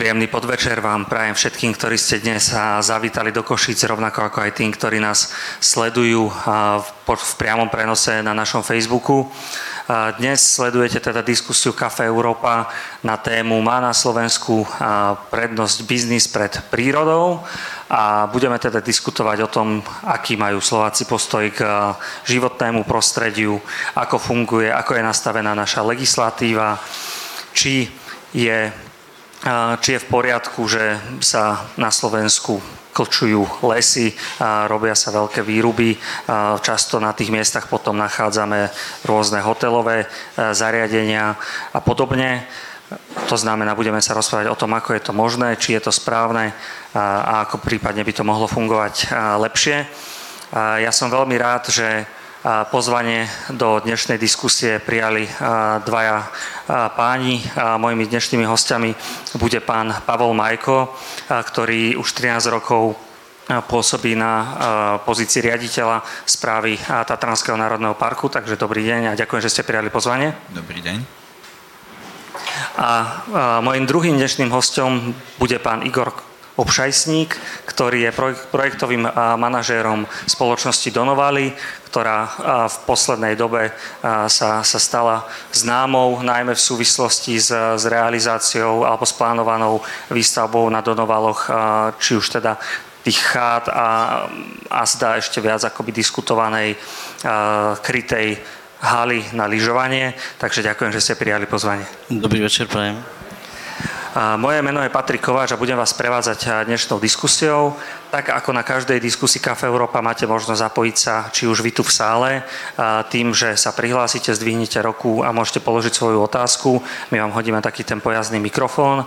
Príjemný podvečer vám prajem všetkým, ktorí ste dnes zavítali do Košic, rovnako ako aj tým, ktorí nás sledujú v priamom prenose na našom Facebooku. Dnes sledujete teda diskusiu Kafe Európa na tému Má na Slovensku prednosť biznis pred prírodou a budeme teda diskutovať o tom, aký majú Slováci postoj k životnému prostrediu, ako funguje, ako je nastavená naša legislatíva, či je či je v poriadku, že sa na Slovensku klčujú lesy, robia sa veľké výruby. Často na tých miestach potom nachádzame rôzne hotelové zariadenia a podobne. To znamená, budeme sa rozprávať o tom, ako je to možné, či je to správne a ako prípadne by to mohlo fungovať lepšie. Ja som veľmi rád, že Pozvanie do dnešnej diskusie prijali dvaja páni. Mojimi dnešnými hostiami bude pán Pavol Majko, ktorý už 13 rokov pôsobí na pozícii riaditeľa správy Tatranského národného parku. Takže dobrý deň a ďakujem, že ste prijali pozvanie. Dobrý deň. A mojim druhým dnešným hostom bude pán Igor Obšajsník, ktorý je projektovým manažérom spoločnosti Donovali, ktorá v poslednej dobe sa, sa stala známou, najmä v súvislosti s, s realizáciou alebo s plánovanou výstavbou na Donovaloch, či už teda tých chát a, a zdá ešte viac akoby diskutovanej krytej haly na lyžovanie. Takže ďakujem, že ste prijali pozvanie. Dobrý večer, prajem. Moje meno je Patrik Kováč a budem vás prevádzať dnešnou diskusiou. Tak ako na každej diskusii Kafe Európa máte možnosť zapojiť sa, či už vy tu v sále, tým, že sa prihlásite, zdvihnite roku a môžete položiť svoju otázku. My vám hodíme taký ten pojazdný mikrofón.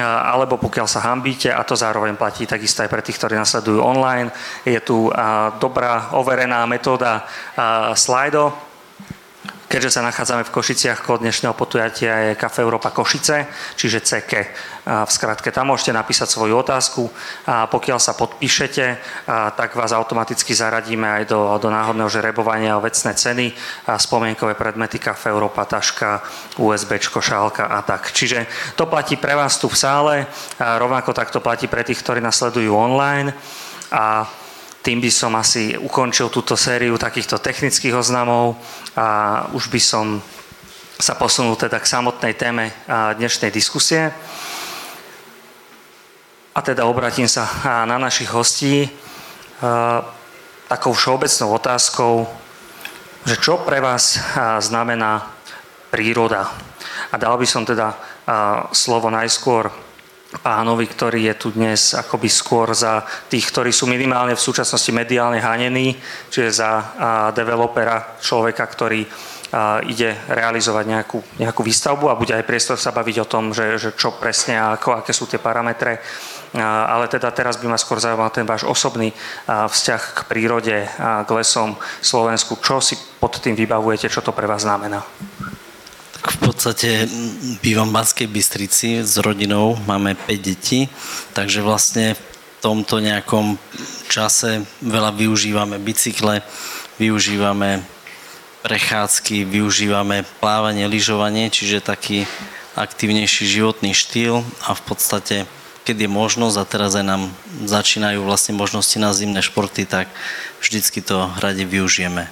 Alebo pokiaľ sa hambíte, a to zároveň platí takisto aj pre tých, ktorí nasledujú online, je tu dobrá, overená metóda Slido, Keďže sa nachádzame v Košiciach, kód dnešného potujatia je Kafe Európa Košice, čiže CK. V skratke tam môžete napísať svoju otázku a pokiaľ sa podpíšete, tak vás automaticky zaradíme aj do, do náhodného žrebovania o vecné ceny, a spomienkové predmety Kafe Európa, taška, USB, šálka a tak. Čiže to platí pre vás tu v sále, rovnako tak to platí pre tých, ktorí nasledujú online. A tým by som asi ukončil túto sériu takýchto technických oznamov a už by som sa posunul teda k samotnej téme dnešnej diskusie. A teda obratím sa na našich hostí takou všeobecnou otázkou, že čo pre vás znamená príroda. A dal by som teda slovo najskôr pánovi, ktorý je tu dnes akoby skôr za tých, ktorí sú minimálne v súčasnosti mediálne hanení, čiže za developera, človeka, ktorý ide realizovať nejakú, nejakú výstavbu a bude aj priestor sa baviť o tom, že, že čo presne a ako, aké sú tie parametre. Ale teda teraz by ma skôr zaujímal ten váš osobný vzťah k prírode, k lesom Slovensku. Čo si pod tým vybavujete, čo to pre vás znamená? V podstate bývam v Banskej Bystrici s rodinou, máme 5 detí, takže vlastne v tomto nejakom čase veľa využívame bicykle, využívame prechádzky, využívame plávanie, lyžovanie, čiže taký aktívnejší životný štýl a v podstate keď je možnosť a teraz aj nám začínajú vlastne možnosti na zimné športy, tak vždycky to rade využijeme.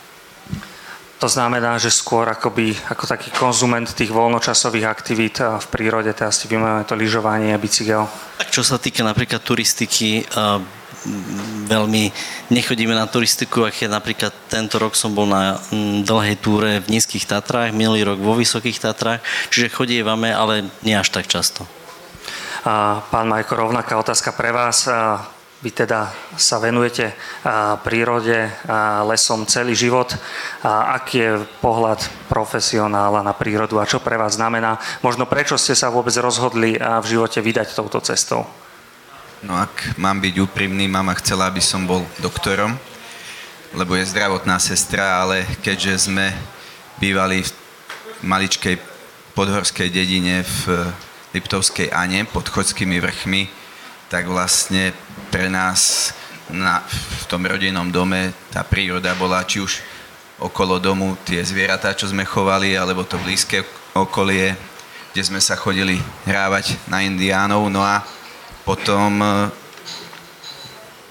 To znamená, že skôr akoby, ako taký konzument tých voľnočasových aktivít v prírode, teda si vymenujeme to lyžovanie a bicykel. Čo sa týka napríklad turistiky, veľmi nechodíme na turistiku, ak je napríklad tento rok som bol na dlhej túre v Nízkych Tatrách, minulý rok vo Vysokých Tatrách, čiže chodievame, ale nie až tak často. Pán Majko, rovnaká otázka pre vás. Vy teda sa venujete prírode, lesom celý život. Aký je pohľad profesionála na prírodu a čo pre vás znamená? Možno prečo ste sa vôbec rozhodli v živote vydať touto cestou? No ak mám byť úprimný, mama chcela, aby som bol doktorom, lebo je zdravotná sestra, ale keďže sme bývali v maličkej podhorskej dedine v Liptovskej Ane pod Chodskými vrchmi, tak vlastne pre nás na, v tom rodinnom dome tá príroda bola či už okolo domu tie zvieratá, čo sme chovali, alebo to blízke okolie kde sme sa chodili hrávať na indiánov. No a potom e,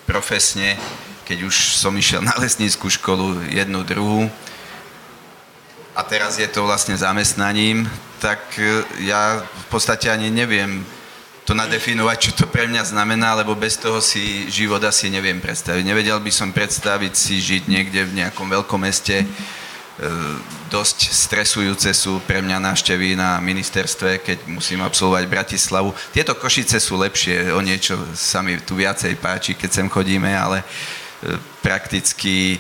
profesne, keď už som išiel na lesníckú školu jednu, druhú, a teraz je to vlastne zamestnaním, tak e, ja v podstate ani neviem to nadefinovať, čo to pre mňa znamená, lebo bez toho si život asi neviem predstaviť. Nevedel by som predstaviť si žiť niekde v nejakom veľkom meste. E, dosť stresujúce sú pre mňa návštevy na ministerstve, keď musím absolvovať Bratislavu. Tieto Košice sú lepšie, o niečo sa mi tu viacej páči, keď sem chodíme, ale e, prakticky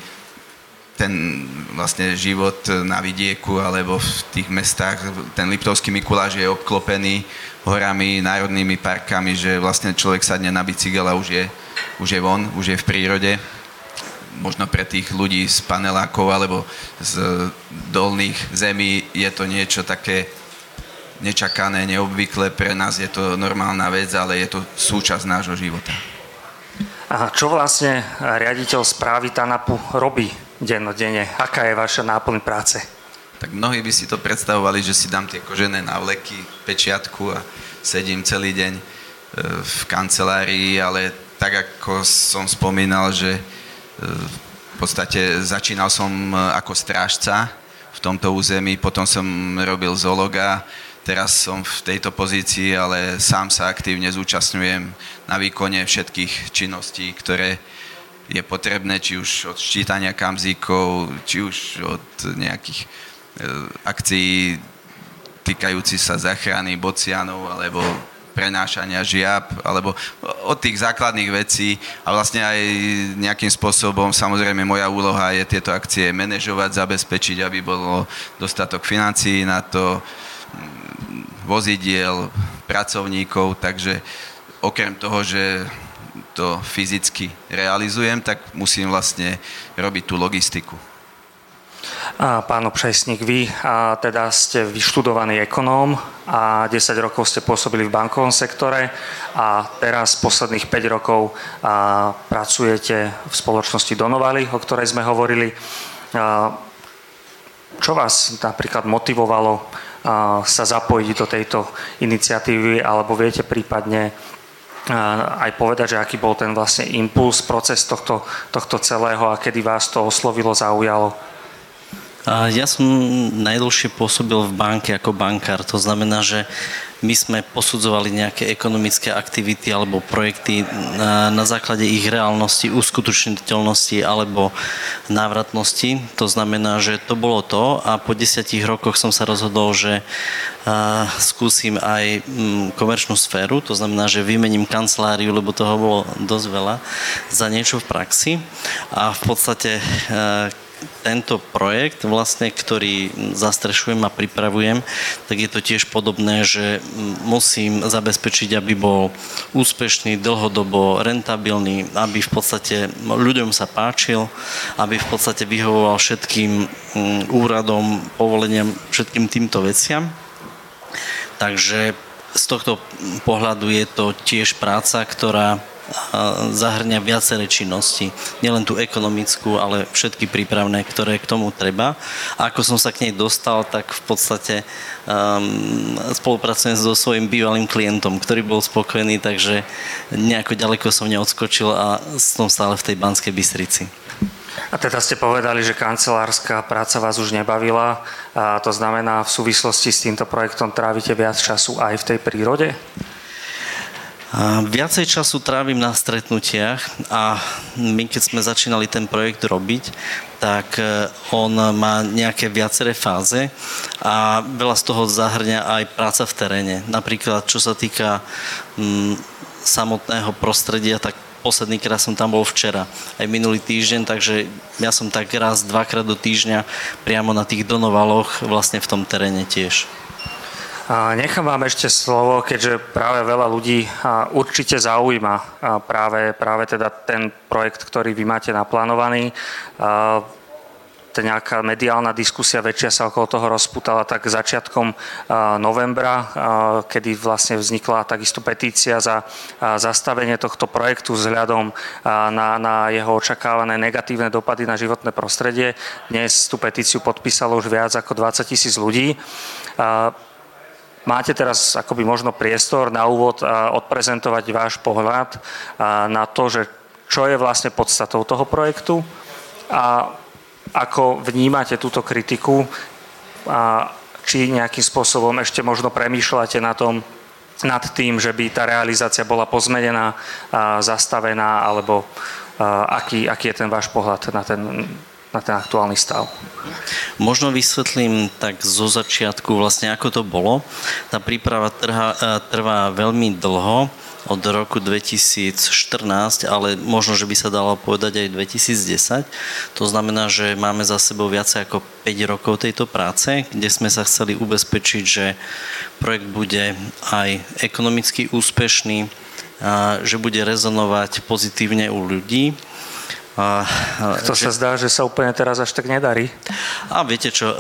ten vlastne život na vidieku alebo v tých mestách, ten Liptovský Mikuláš je obklopený horami, národnými parkami, že vlastne človek sadne na bicykel a už je, už je von, už je v prírode. Možno pre tých ľudí z panelákov alebo z dolných zemí je to niečo také nečakané, neobvyklé. Pre nás je to normálna vec, ale je to súčasť nášho života. A čo vlastne riaditeľ správy TANAPu robí dennodenne? Aká je vaša náplň práce? Tak mnohí by si to predstavovali, že si dám tie kožené návleky, pečiatku a sedím celý deň e, v kancelárii, ale tak ako som spomínal, že e, v podstate začínal som e, ako strážca v tomto území, potom som robil zoologa, teraz som v tejto pozícii, ale sám sa aktívne zúčastňujem na výkone všetkých činností, ktoré je potrebné, či už od ščítania kamzíkov, či už od nejakých akcií týkajúci sa zachrany bocianov alebo prenášania žiab, alebo od tých základných vecí a vlastne aj nejakým spôsobom, samozrejme moja úloha je tieto akcie manažovať, zabezpečiť, aby bolo dostatok financií na to, mm, vozidiel, pracovníkov, takže okrem toho, že to fyzicky realizujem, tak musím vlastne robiť tú logistiku. Pán Obšajsník, vy a teda ste vyštudovaný ekonóm a 10 rokov ste pôsobili v bankovom sektore a teraz posledných 5 rokov a pracujete v spoločnosti Donovali, o ktorej sme hovorili. Čo vás napríklad motivovalo sa zapojiť do tejto iniciatívy alebo viete prípadne aj povedať, že aký bol ten vlastne impuls, proces tohto, tohto celého a kedy vás to oslovilo, zaujalo? Ja som najdlhšie pôsobil v banke ako bankár. To znamená, že my sme posudzovali nejaké ekonomické aktivity alebo projekty na, na základe ich reálnosti, uskutočniteľnosti alebo návratnosti. To znamená, že to bolo to a po desiatich rokoch som sa rozhodol, že a, skúsim aj m, komerčnú sféru, to znamená, že vymením kanceláriu, lebo toho bolo dosť veľa, za niečo v praxi a v podstate a, tento projekt, vlastne, ktorý zastrešujem a pripravujem, tak je to tiež podobné, že musím zabezpečiť, aby bol úspešný, dlhodobo rentabilný, aby v podstate ľuďom sa páčil, aby v podstate vyhovoval všetkým mm, úradom, povoleniam, všetkým týmto veciam. Takže z tohto pohľadu je to tiež práca, ktorá zahrňa viaceré činnosti. Nielen tú ekonomickú, ale všetky prípravné, ktoré k tomu treba. A ako som sa k nej dostal, tak v podstate um, spolupracujem so svojím bývalým klientom, ktorý bol spokojný, takže nejako ďaleko som neodskočil a som stále v tej Banskej Bystrici. A teda ste povedali, že kancelárska práca vás už nebavila. A to znamená, v súvislosti s týmto projektom trávite viac času aj v tej prírode? Viacej času trávim na stretnutiach a my keď sme začínali ten projekt robiť, tak e, on má nejaké viaceré fáze a veľa z toho zahrňa aj práca v teréne. Napríklad čo sa týka m, samotného prostredia, tak posledný krát som tam bol včera, aj minulý týždeň, takže ja som tak raz, dvakrát do týždňa priamo na tých donovaloch vlastne v tom teréne tiež. Nechám vám ešte slovo, keďže práve veľa ľudí určite zaujíma práve, práve teda ten projekt, ktorý vy máte naplánovaný. Tá nejaká mediálna diskusia väčšia sa okolo toho rozputala tak začiatkom novembra, kedy vlastne vznikla takisto petícia za zastavenie tohto projektu vzhľadom na, na jeho očakávané negatívne dopady na životné prostredie. Dnes tú petíciu podpísalo už viac ako 20 tisíc ľudí máte teraz akoby možno priestor na úvod odprezentovať váš pohľad na to, že čo je vlastne podstatou toho projektu a ako vnímate túto kritiku a či nejakým spôsobom ešte možno premýšľate na tom, nad tým, že by tá realizácia bola pozmenená, zastavená, alebo aký, aký je ten váš pohľad na ten, na ten aktuálny stav? Možno vysvetlím tak zo začiatku vlastne, ako to bolo. Tá príprava trvá, trvá veľmi dlho od roku 2014, ale možno, že by sa dalo povedať aj 2010. To znamená, že máme za sebou viacej ako 5 rokov tejto práce, kde sme sa chceli ubezpečiť, že projekt bude aj ekonomicky úspešný, že bude rezonovať pozitívne u ľudí a, to že... sa zdá, že sa úplne teraz až tak nedarí. A viete čo, e,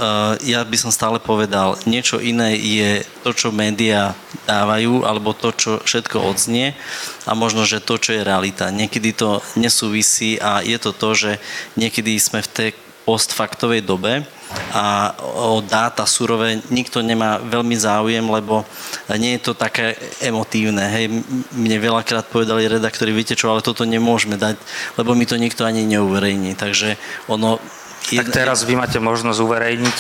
ja by som stále povedal, niečo iné je to, čo médiá dávajú, alebo to, čo všetko odznie a možno, že to, čo je realita. Niekedy to nesúvisí a je to to, že niekedy sme v tej postfaktovej dobe a o dáta surové nikto nemá veľmi záujem, lebo nie je to také emotívne. Hej, mne veľakrát povedali redaktori, viete čo, ale toto nemôžeme dať, lebo mi to nikto ani neuverejní. Takže ono tak teraz vy máte možnosť uverejniť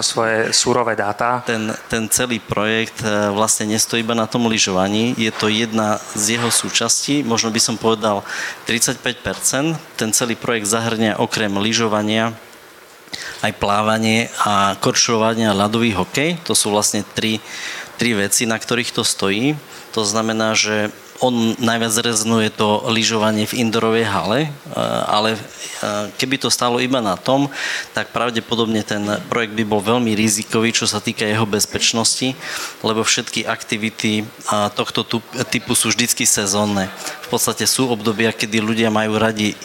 svoje súrové dáta. Ten, ten celý projekt e, vlastne nestojí iba na tom lyžovaní, je to jedna z jeho súčastí, možno by som povedal 35%. Ten celý projekt zahrňa okrem lyžovania aj plávanie a korčulovanie a ľadový hokej. To sú vlastne tri, tri veci, na ktorých to stojí. To znamená, že on najviac rezonuje to lyžovanie v indorovej hale, e, ale e, keby to stalo iba na tom, tak pravdepodobne ten projekt by bol veľmi rizikový, čo sa týka jeho bezpečnosti, lebo všetky aktivity tohto typu sú vždycky sezónne. V podstate sú obdobia, kedy ľudia majú radi e,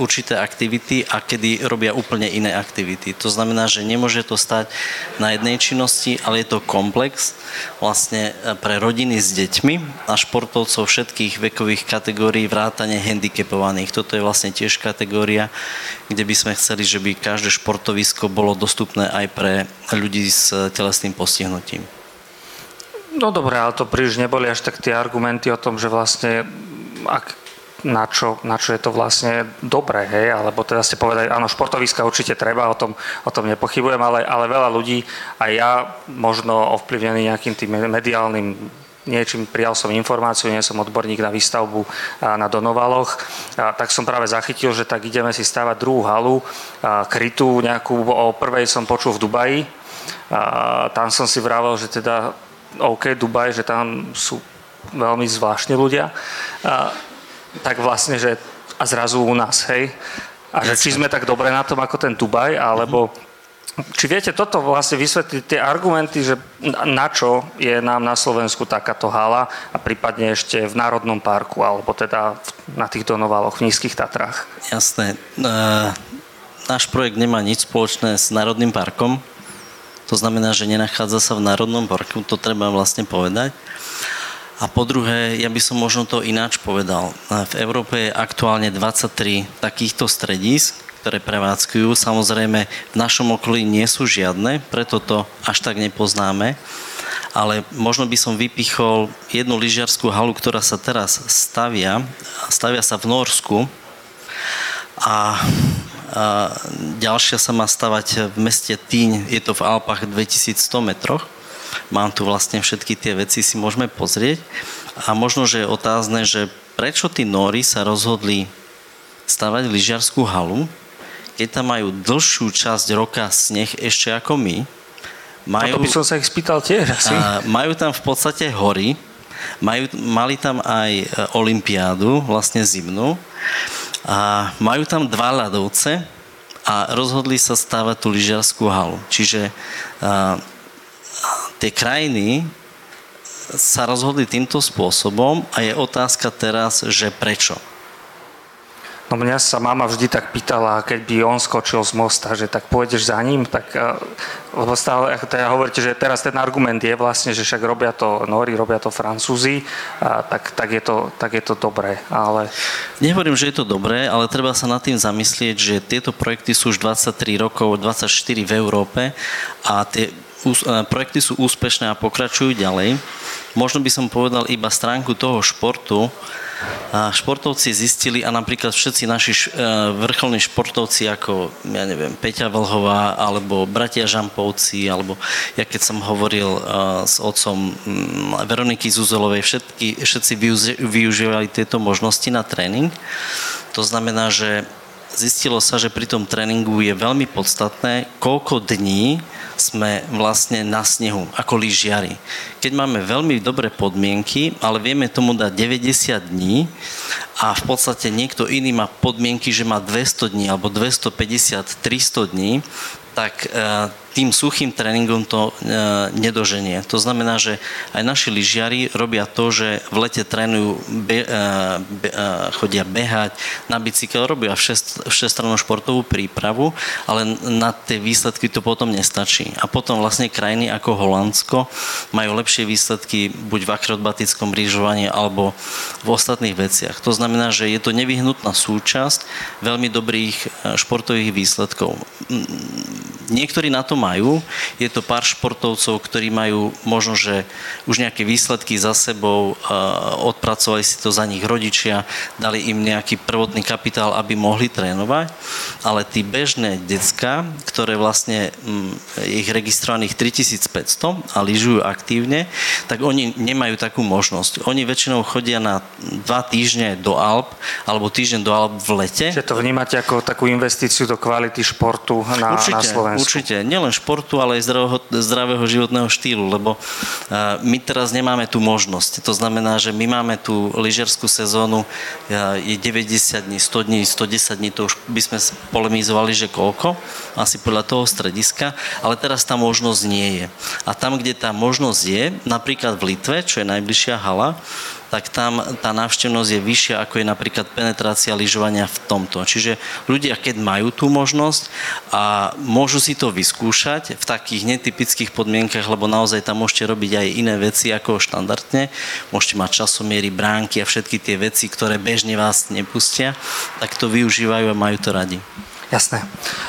určité aktivity a kedy robia úplne iné aktivity. To znamená, že nemôže to stať na jednej činnosti, ale je to komplex vlastne pre rodiny s deťmi a športovcov športovcov všetkých vekových kategórií, vrátane handicapovaných. Toto je vlastne tiež kategória, kde by sme chceli, že by každé športovisko bolo dostupné aj pre ľudí s telesným postihnutím. No dobré, ale to príliš neboli až tak tie argumenty o tom, že vlastne ak, na, čo, na čo je to vlastne dobré, hej, alebo teda ste povedali, áno, športoviska určite treba, o tom, o tom nepochybujem, ale, ale veľa ľudí, aj ja možno ovplyvnený nejakým tým mediálnym niečím prijal som informáciu, nie som odborník na výstavbu na Donovaloch, tak som práve zachytil, že tak ideme si stavať druhú halu, krytú nejakú, o prvej som počul v Dubaji, tam som si vravel, že teda OK, Dubaj, že tam sú veľmi zvláštni ľudia, tak vlastne, že a zrazu u nás, hej, a že či sme tak dobre na tom ako ten Dubaj, alebo či viete toto vlastne vysvetliť, tie argumenty, že na čo je nám na Slovensku takáto hala a prípadne ešte v Národnom parku, alebo teda na tých donovaloch v Nízkych Tatrách? Jasné. E, náš projekt nemá nič spoločné s Národným parkom. To znamená, že nenachádza sa v Národnom parku, to treba vlastne povedať. A po druhé, ja by som možno to ináč povedal. V Európe je aktuálne 23 takýchto stredísk, ktoré prevádzkujú. Samozrejme, v našom okolí nie sú žiadne, preto to až tak nepoznáme. Ale možno by som vypichol jednu lyžiarskú halu, ktorá sa teraz stavia. Stavia sa v Norsku a, a ďalšia sa má stavať v meste Týň, je to v Alpách 2100 metroch. Mám tu vlastne všetky tie veci, si môžeme pozrieť. A možno, že je otázne, že prečo tí Nóri sa rozhodli stavať lyžiarskú halu, keď tam majú dlhšiu časť roka sneh ešte ako my, majú, to by som sa ich spýtal tiež asi. A majú tam v podstate hory, majú, mali tam aj e, olympiádu, vlastne zimnú, a majú tam dva ľadovce a rozhodli sa stávať tú lyžiarskú halu. Čiže a, tie krajiny sa rozhodli týmto spôsobom a je otázka teraz, že prečo. No mňa sa mama vždy tak pýtala, keď by on skočil z mosta, že tak pôjdeš za ním, tak eh, lebo stále, teda hovoríte, že teraz ten argument je vlastne, že však robia to Nóri, robia to Francúzi, a tak, tak, je to, tak je to dobré, ale... Nehovorím, že je to dobré, ale treba sa nad tým zamyslieť, že tieto projekty sú už 23 rokov, 24 v Európe a tie projekty sú úspešné a pokračujú ďalej. Možno by som povedal iba stránku toho športu, športovci zistili a napríklad všetci naši e, vrcholní športovci ako, ja neviem, Peťa Vlhová alebo bratia Žampovci alebo ja keď som hovoril e, s otcom mm, Veroniky Zuzelovej, všetky, všetci využívali tieto možnosti na tréning. To znamená, že zistilo sa, že pri tom tréningu je veľmi podstatné, koľko dní sme vlastne na snehu, ako lyžiari. Keď máme veľmi dobré podmienky, ale vieme tomu dať 90 dní a v podstate niekto iný má podmienky, že má 200 dní alebo 250, 300 dní, tak e, tým suchým tréningom to e, nedoženie. To znamená, že aj naši lyžiari robia to, že v lete trénujú, be, e, be, e, chodia behať na bicykel, robia všest, všestrannú športovú prípravu, ale na tie výsledky to potom nestačí. A potom vlastne krajiny ako Holandsko majú lepšie výsledky buď v akrobatickom rýžovaní alebo v ostatných veciach. To znamená, že je to nevyhnutná súčasť veľmi dobrých e, športových výsledkov. Niektorí na tom majú. Je to pár športovcov, ktorí majú možno, že už nejaké výsledky za sebou, odpracovali si to za nich rodičia, dali im nejaký prvotný kapitál, aby mohli trénovať, ale tí bežné decka, ktoré vlastne mm, ich registrovaných 3500 a lyžujú aktívne, tak oni nemajú takú možnosť. Oni väčšinou chodia na dva týždne do Alp, alebo týždeň do Alp v lete. Čiže to vnímate ako takú investíciu do kvality športu na, určite, na Slovensku? Určite, nielen nielen športu, ale aj zdravého, zdravého životného štýlu, lebo my teraz nemáme tú možnosť. To znamená, že my máme tú lyžiarskú sezónu, je 90 dní, 100 dní, 110 dní, to už by sme polemizovali, že koľko, asi podľa toho strediska, ale teraz tá možnosť nie je. A tam, kde tá možnosť je, napríklad v Litve, čo je najbližšia hala, tak tam tá návštevnosť je vyššia, ako je napríklad penetrácia lyžovania v tomto. Čiže ľudia, keď majú tú možnosť a môžu si to vyskúšať v takých netypických podmienkach, lebo naozaj tam môžete robiť aj iné veci ako štandardne, môžete mať časomiery, bránky a všetky tie veci, ktoré bežne vás nepustia, tak to využívajú a majú to radi. Jasné.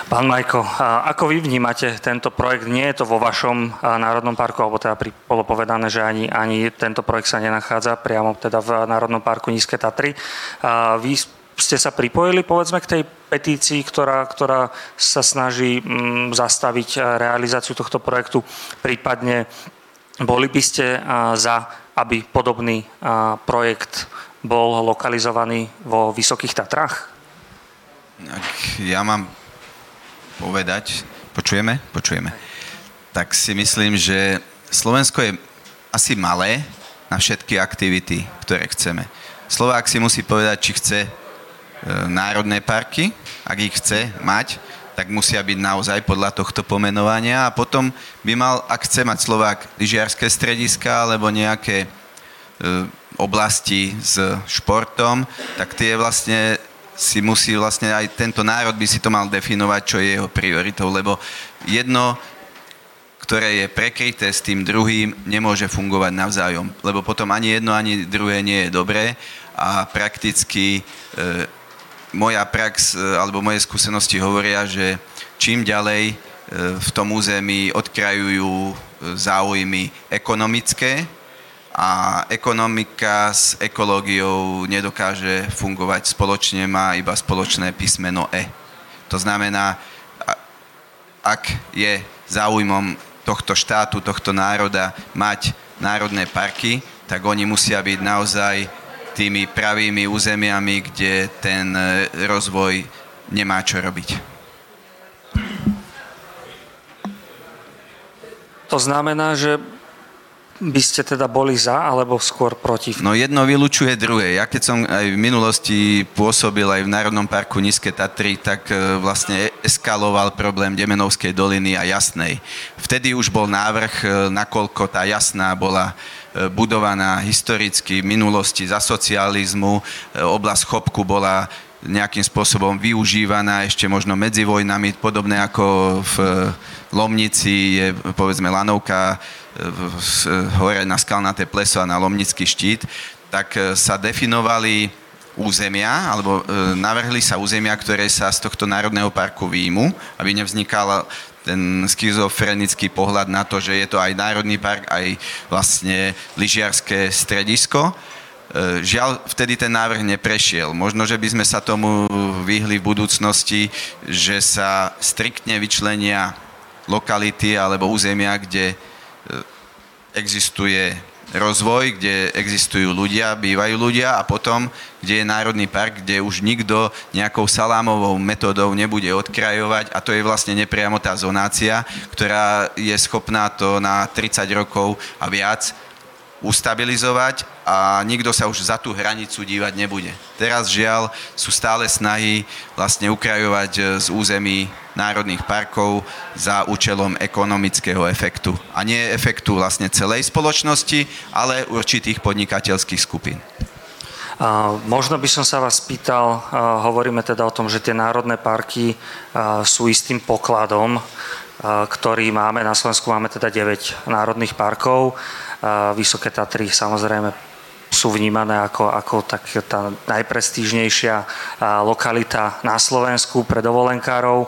Pán Majko, ako vy vnímate tento projekt? Nie je to vo vašom národnom parku, alebo teda bolo povedané, že ani, ani tento projekt sa nenachádza priamo teda v Národnom parku Nízke Tatry. Vy ste sa pripojili, povedzme, k tej petícii, ktorá, ktorá sa snaží mm, zastaviť realizáciu tohto projektu, prípadne boli by ste za, aby podobný projekt bol lokalizovaný vo Vysokých Tatrách? Ak ja mám povedať, počujeme? Počujeme. Tak si myslím, že Slovensko je asi malé na všetky aktivity, ktoré chceme. Slovák si musí povedať, či chce e, národné parky, ak ich chce mať, tak musia byť naozaj podľa tohto pomenovania a potom by mal, ak chce mať Slovák lyžiarské strediska alebo nejaké e, oblasti s športom, tak tie vlastne si musí vlastne aj tento národ by si to mal definovať, čo je jeho prioritou, lebo jedno, ktoré je prekryté s tým druhým, nemôže fungovať navzájom, lebo potom ani jedno, ani druhé nie je dobré a prakticky e, moja prax e, alebo moje skúsenosti hovoria, že čím ďalej e, v tom území odkrajujú e, záujmy ekonomické, a ekonomika s ekológiou nedokáže fungovať spoločne, má iba spoločné písmeno E. To znamená, ak je záujmom tohto štátu, tohto národa mať národné parky, tak oni musia byť naozaj tými pravými územiami, kde ten e, rozvoj nemá čo robiť. To znamená, že by ste teda boli za, alebo skôr proti? No jedno vylučuje druhé. Ja keď som aj v minulosti pôsobil aj v Národnom parku Nízke Tatry, tak e, vlastne eskaloval problém Demenovskej doliny a Jasnej. Vtedy už bol návrh, e, nakoľko tá Jasná bola e, budovaná historicky v minulosti za socializmu, oblasť Chopku bola nejakým spôsobom využívaná ešte možno medzi vojnami, podobné ako v Lomnici je povedzme lanovka hore na skalnaté pleso a na Lomnický štít, tak e, sa definovali územia, alebo e, navrhli sa územia, ktoré sa z tohto národného parku výjmu, aby nevznikala ten schizofrenický pohľad na to, že je to aj národný park, aj vlastne lyžiarské stredisko. E, žiaľ, vtedy ten návrh neprešiel. Možno, že by sme sa tomu vyhli v budúcnosti, že sa striktne vyčlenia lokality alebo územia, kde existuje rozvoj, kde existujú ľudia, bývajú ľudia a potom, kde je Národný park, kde už nikto nejakou salámovou metódou nebude odkrajovať a to je vlastne nepriamo tá zonácia, ktorá je schopná to na 30 rokov a viac ustabilizovať a nikto sa už za tú hranicu dívať nebude. Teraz žiaľ sú stále snahy vlastne ukrajovať z území národných parkov za účelom ekonomického efektu. A nie efektu vlastne celej spoločnosti, ale určitých podnikateľských skupín. Možno by som sa vás pýtal, hovoríme teda o tom, že tie národné parky sú istým pokladom, ktorý máme. Na Slovensku máme teda 9 národných parkov. Vysoké Tatry samozrejme sú vnímané ako, ako tak tá najprestížnejšia lokalita na Slovensku pre dovolenkárov.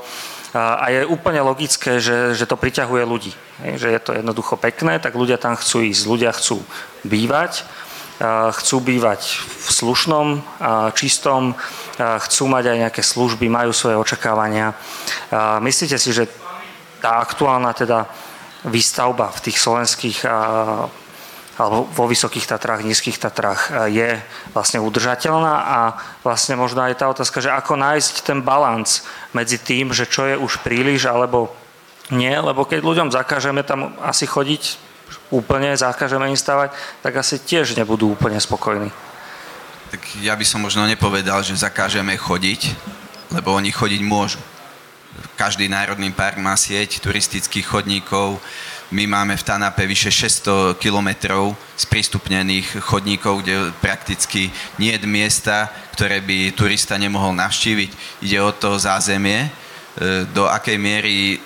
A je úplne logické, že, že to priťahuje ľudí. Že je to jednoducho pekné, tak ľudia tam chcú ísť. Ľudia chcú bývať, chcú bývať v slušnom, čistom, chcú mať aj nejaké služby, majú svoje očakávania. Myslíte si, že tá aktuálna teda výstavba v tých slovenských alebo vo Vysokých Tatrách, Nízkych Tatrách e, je vlastne udržateľná a vlastne možno aj tá otázka, že ako nájsť ten balans medzi tým, že čo je už príliš alebo nie, lebo keď ľuďom zakážeme tam asi chodiť, úplne zakážeme im stavať, tak asi tiež nebudú úplne spokojní. Tak ja by som možno nepovedal, že zakážeme chodiť, lebo oni chodiť môžu. Každý národný park má sieť turistických chodníkov, my máme v Tanape vyše 600 kilometrov sprístupnených chodníkov, kde prakticky nie je miesta, ktoré by turista nemohol navštíviť. Ide o to zázemie, e, do akej miery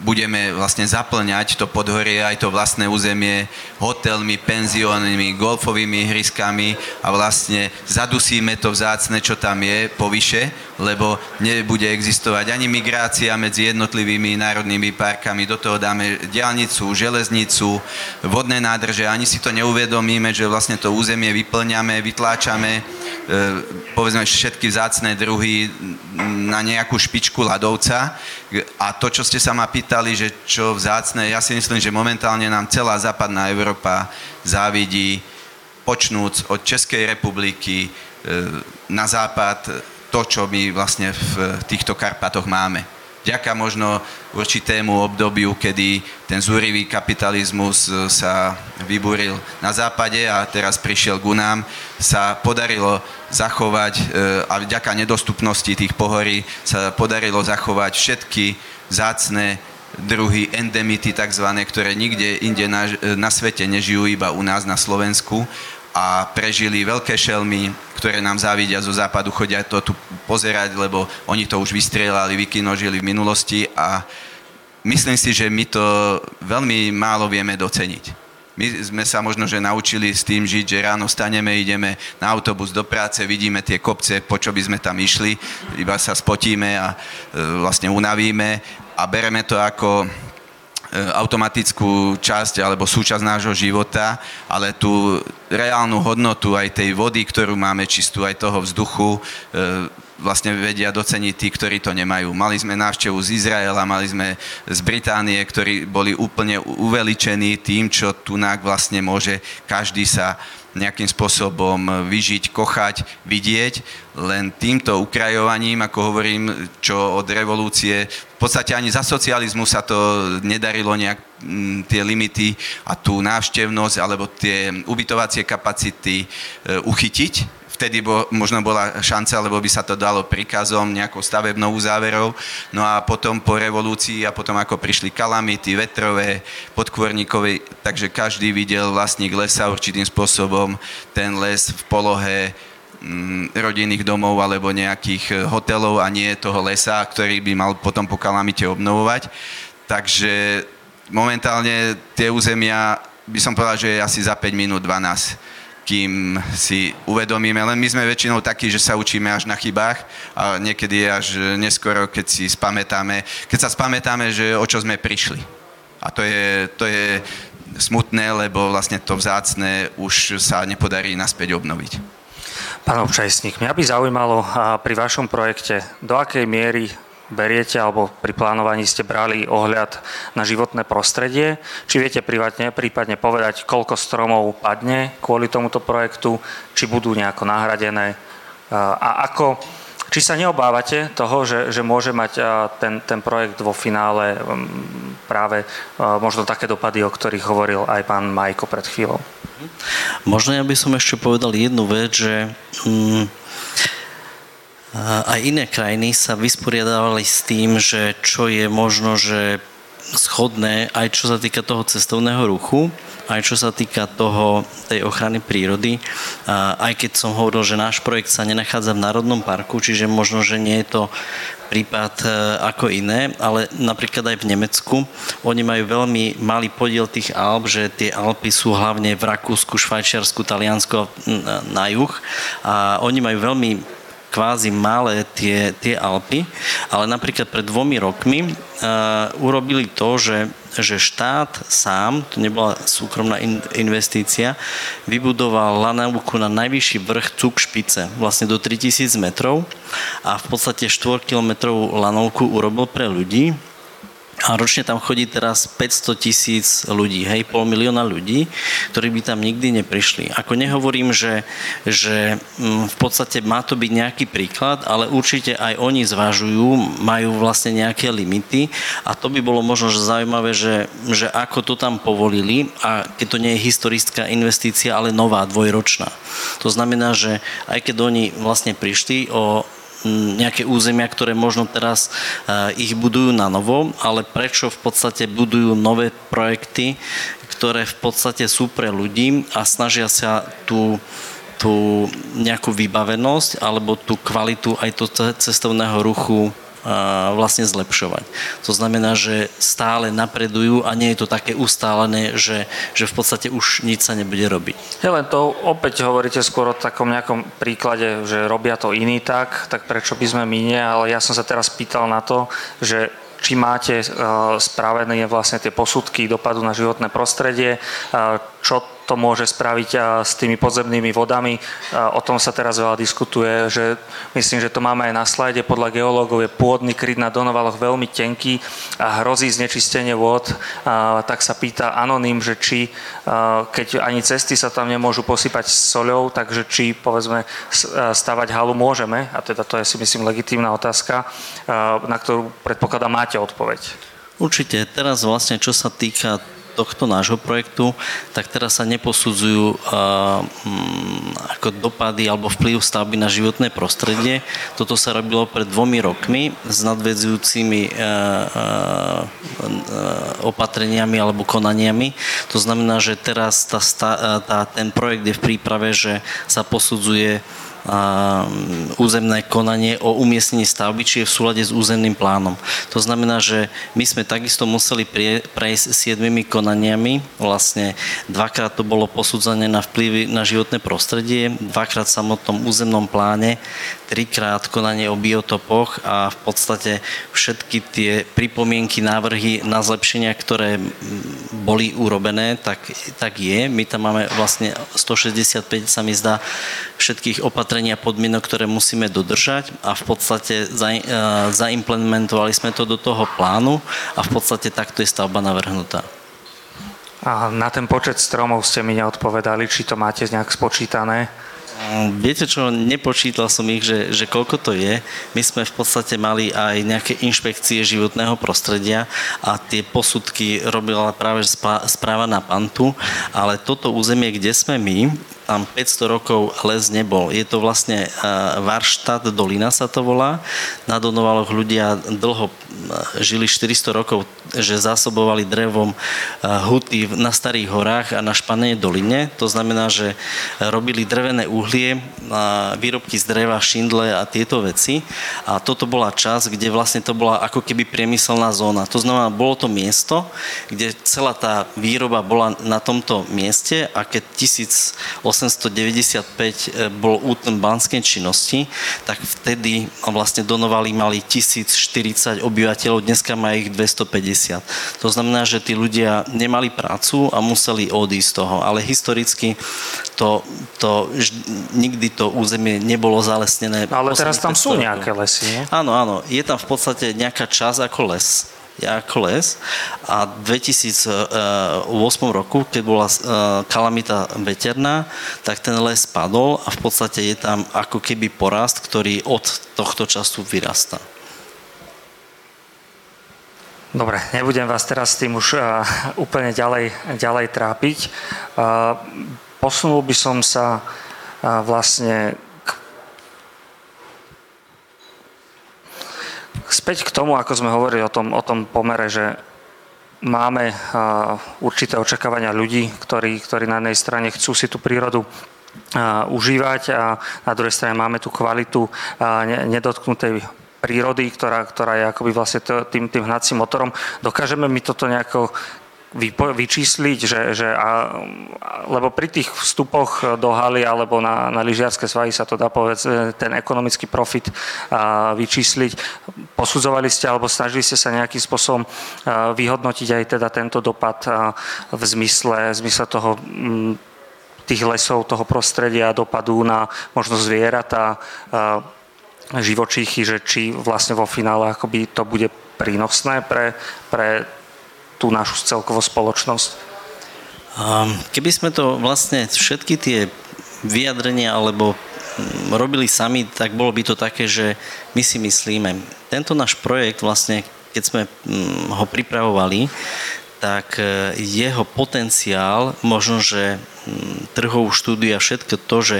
budeme vlastne zaplňať to podhorie, aj to vlastné územie hotelmi, penziónmi, golfovými ihriskami a vlastne zadusíme to vzácne, čo tam je, povyše, lebo nebude existovať ani migrácia medzi jednotlivými národnými parkami. Do toho dáme diálnicu, železnicu, vodné nádrže. Ani si to neuvedomíme, že vlastne to územie vyplňame, vytláčame, e, povedzme všetky vzácne druhy na nejakú špičku ľadovca. A to, čo ste sa ma pýtali, že čo vzácne, ja si myslím, že momentálne nám celá západná Európa závidí, počnúc od Českej republiky e, na západ to, čo my vlastne v týchto Karpatoch máme. Ďaká možno určitému obdobiu, kedy ten zúrivý kapitalizmus e, sa vybúril na západe a teraz prišiel k nám, sa podarilo zachovať e, a vďaka nedostupnosti tých pohorí sa podarilo zachovať všetky zácne druhy endemity tzv., ktoré nikde inde na, na svete nežijú, iba u nás na Slovensku a prežili veľké šelmy, ktoré nám závidia zo západu, chodia to tu pozerať, lebo oni to už vystrelali, vykinožili v minulosti a myslím si, že my to veľmi málo vieme doceniť. My sme sa možno, že naučili s tým žiť, že ráno staneme, ideme na autobus do práce, vidíme tie kopce, po čo by sme tam išli, iba sa spotíme a e, vlastne unavíme a bereme to ako automatickú časť alebo súčasť nášho života, ale tú reálnu hodnotu aj tej vody, ktorú máme čistú, aj toho vzduchu, e, vlastne vedia doceniť tí, ktorí to nemajú. Mali sme návštevu z Izraela, mali sme z Británie, ktorí boli úplne uveličení tým, čo tu vlastne môže každý sa nejakým spôsobom vyžiť, kochať, vidieť. Len týmto ukrajovaním, ako hovorím, čo od revolúcie, v podstate ani za socializmu sa to nedarilo nejak m, tie limity a tú návštevnosť alebo tie ubytovacie kapacity e, uchytiť vtedy bo, možno bola šanca, lebo by sa to dalo príkazom, nejakou stavebnou záverou. No a potom po revolúcii a potom ako prišli kalamity, vetrové, podkvorníkové, takže každý videl vlastník lesa určitým spôsobom, ten les v polohe mm, rodinných domov alebo nejakých hotelov a nie toho lesa, ktorý by mal potom po kalamite obnovovať. Takže momentálne tie územia by som povedal, že je asi za 5 minút 12 kým si uvedomíme. Len my sme väčšinou takí, že sa učíme až na chybách a niekedy je až neskoro, keď si spamätáme, keď sa spamätáme, že o čo sme prišli. A to je, to je smutné, lebo vlastne to vzácne už sa nepodarí naspäť obnoviť. Pán občajsník, mňa by zaujímalo pri vašom projekte, do akej miery beriete alebo pri plánovaní ste brali ohľad na životné prostredie? Či viete prípadne, prípadne povedať, koľko stromov padne kvôli tomuto projektu, či budú nejako nahradené a ako, či sa neobávate toho, že, že môže mať ten, ten projekt vo finále práve možno také dopady, o ktorých hovoril aj pán Majko pred chvíľou? Možno ja by som ešte povedal jednu vec, že mm, aj iné krajiny sa vysporiadávali s tým, že čo je možno, že schodné, aj čo sa týka toho cestovného ruchu, aj čo sa týka toho, tej ochrany prírody. Aj keď som hovoril, že náš projekt sa nenachádza v Národnom parku, čiže možno, že nie je to prípad e, ako iné, ale napríklad aj v Nemecku, oni majú veľmi malý podiel tých Alp, že tie Alpy sú hlavne v Rakúsku, Švajčiarsku, Taliansku na juh a oni majú veľmi kvázi malé tie, tie Alpy, ale napríklad pred dvomi rokmi uh, urobili to, že, že štát sám, to nebola súkromná in, investícia, vybudoval lanovku na najvyšší vrch Cuk špice, vlastne do 3000 metrov a v podstate 4 km lanovku urobil pre ľudí, a ročne tam chodí teraz 500 tisíc ľudí, hej, pol milióna ľudí, ktorí by tam nikdy neprišli. Ako nehovorím, že, že mm, v podstate má to byť nejaký príklad, ale určite aj oni zvažujú, majú vlastne nejaké limity a to by bolo možno že zaujímavé, že, že ako to tam povolili a keď to nie je historická investícia, ale nová, dvojročná. To znamená, že aj keď oni vlastne prišli o nejaké územia, ktoré možno teraz e, ich budujú na novo, ale prečo v podstate budujú nové projekty, ktoré v podstate sú pre ľudí a snažia sa tú tú nejakú vybavenosť alebo tú kvalitu aj to cestovného ruchu vlastne zlepšovať. To znamená, že stále napredujú a nie je to také ustálené, že, že v podstate už nič sa nebude robiť. Ja to opäť hovoríte skôr o takom nejakom príklade, že robia to iní tak, tak prečo by sme my nie, ale ja som sa teraz pýtal na to, že či máte spravené vlastne tie posudky dopadu na životné prostredie, čo to môže spraviť s tými podzemnými vodami. O tom sa teraz veľa diskutuje, že myslím, že to máme aj na slajde. Podľa geológov je pôdny kryt na Donovaloch veľmi tenký a hrozí znečistenie vôd. Tak sa pýta anonym, že či, keď ani cesty sa tam nemôžu posypať s soľou, takže či povedzme stavať halu môžeme, a teda to je si myslím legitímna otázka, na ktorú predpokladám máte odpoveď. Určite. Teraz vlastne, čo sa týka tohto nášho projektu, tak teraz sa neposudzujú mm, ako dopady alebo vplyv stavby na životné prostredie. Toto sa robilo pred dvomi rokmi s nadvedzujúcimi opatreniami alebo konaniami. To znamená, že teraz tá, tá, ten projekt je v príprave, že sa posudzuje územné konanie o umiestnení stavby, či je v súlade s územným plánom. To znamená, že my sme takisto museli prejsť siedmimi konaniami. Vlastne dvakrát to bolo posudzenie na vplyvy na životné prostredie, dvakrát v samotnom územnom pláne, trikrát konanie o biotopoch a v podstate všetky tie pripomienky, návrhy na zlepšenia, ktoré boli urobené, tak, tak je. My tam máme vlastne 165, sa mi zdá, všetkých opatrení opatrenia podmienok, ktoré musíme dodržať a v podstate e, zaimplementovali sme to do toho plánu a v podstate takto je stavba navrhnutá. A na ten počet stromov ste mi neodpovedali, či to máte nejak spočítané? Viete čo, nepočítal som ich, že, že koľko to je. My sme v podstate mali aj nejaké inšpekcie životného prostredia a tie posudky robila práve správa na Pantu, ale toto územie, kde sme my, tam 500 rokov les nebol. Je to vlastne Varštát Dolina sa to volá. Na Donovaloch ľudia dlho žili 400 rokov, že zásobovali drevom huty na Starých horách a na Španej doline. To znamená, že robili drevené uhlie, výrobky z dreva, šindle a tieto veci. A toto bola časť, kde vlastne to bola ako keby priemyselná zóna. To znamená, bolo to miesto, kde celá tá výroba bola na tomto mieste a keď 1895 bol útlm banskej činnosti, tak vtedy vlastne Donovali mali 1040 obyvateľov, dneska má ich 250. To znamená, že tí ľudia nemali prácu a museli odísť z toho, ale historicky to, to nikdy to územie nebolo zalesnené. No, ale teraz tam sú nejaké lesy, nie? Áno, áno, je tam v podstate nejaká časť ako les ako les a v 2008 roku, keď bola e, kalamita veterná, tak ten les padol a v podstate je tam ako keby porast, ktorý od tohto času vyrastá. Dobre, nebudem vás teraz s tým už uh, úplne ďalej, ďalej trápiť. Uh, posunul by som sa uh, vlastne Späť k tomu, ako sme hovorili o tom, o tom pomere, že máme určité očakávania ľudí, ktorí, ktorí na jednej strane chcú si tú prírodu užívať a na druhej strane máme tú kvalitu nedotknutej prírody, ktorá, ktorá je akoby vlastne tým, tým hnacím motorom. Dokážeme my toto nejako vyčísliť, že, že a, lebo pri tých vstupoch do haly alebo na, na lyžiarske svahy sa to dá povedať, ten ekonomický profit a, vyčísliť. Posudzovali ste alebo snažili ste sa nejakým spôsobom a, vyhodnotiť aj teda tento dopad a, v zmysle, v zmysle toho m, tých lesov, toho prostredia, dopadu na možno zvieratá, živočíchy, že či vlastne vo finále akoby to bude prínosné pre, pre tú našu celkovú spoločnosť? Keby sme to vlastne všetky tie vyjadrenia alebo mm, robili sami, tak bolo by to také, že my si myslíme, tento náš projekt vlastne, keď sme mm, ho pripravovali, tak e, jeho potenciál, možno, že trhovú štúdiu a všetko to, že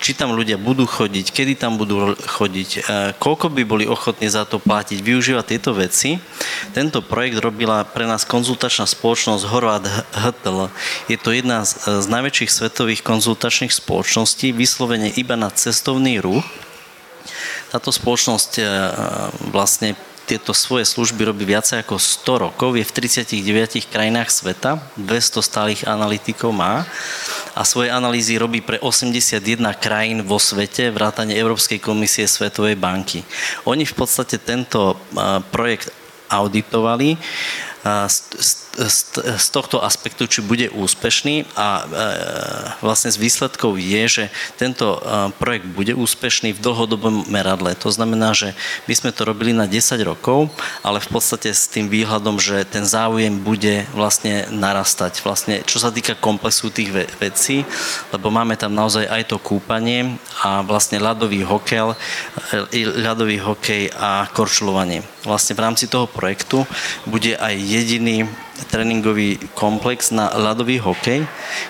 či tam ľudia budú chodiť, kedy tam budú chodiť, e, koľko by boli ochotní za to platiť, využívať tieto veci. Tento projekt robila pre nás konzultačná spoločnosť Horváth HTL. Je to jedna e, z najväčších svetových konzultačných spoločností, vyslovene iba na cestovný ruch. Táto spoločnosť vlastne tieto svoje služby robí viacej ako 100 rokov, je v 39 krajinách sveta, 200 stálych analytikov má a svoje analýzy robí pre 81 krajín vo svete, vrátane Európskej komisie Svetovej banky. Oni v podstate tento projekt auditovali z, tohto aspektu, či bude úspešný a e, vlastne z výsledkov je, že tento e, projekt bude úspešný v dlhodobom meradle. To znamená, že my sme to robili na 10 rokov, ale v podstate s tým výhľadom, že ten záujem bude vlastne narastať. Vlastne, čo sa týka komplexu tých vecí, lebo máme tam naozaj aj to kúpanie a vlastne ľadový hokej, e, ľadový hokej a korčulovanie. Vlastne v rámci toho projektu bude aj jediný tréningový komplex na ľadový hokej,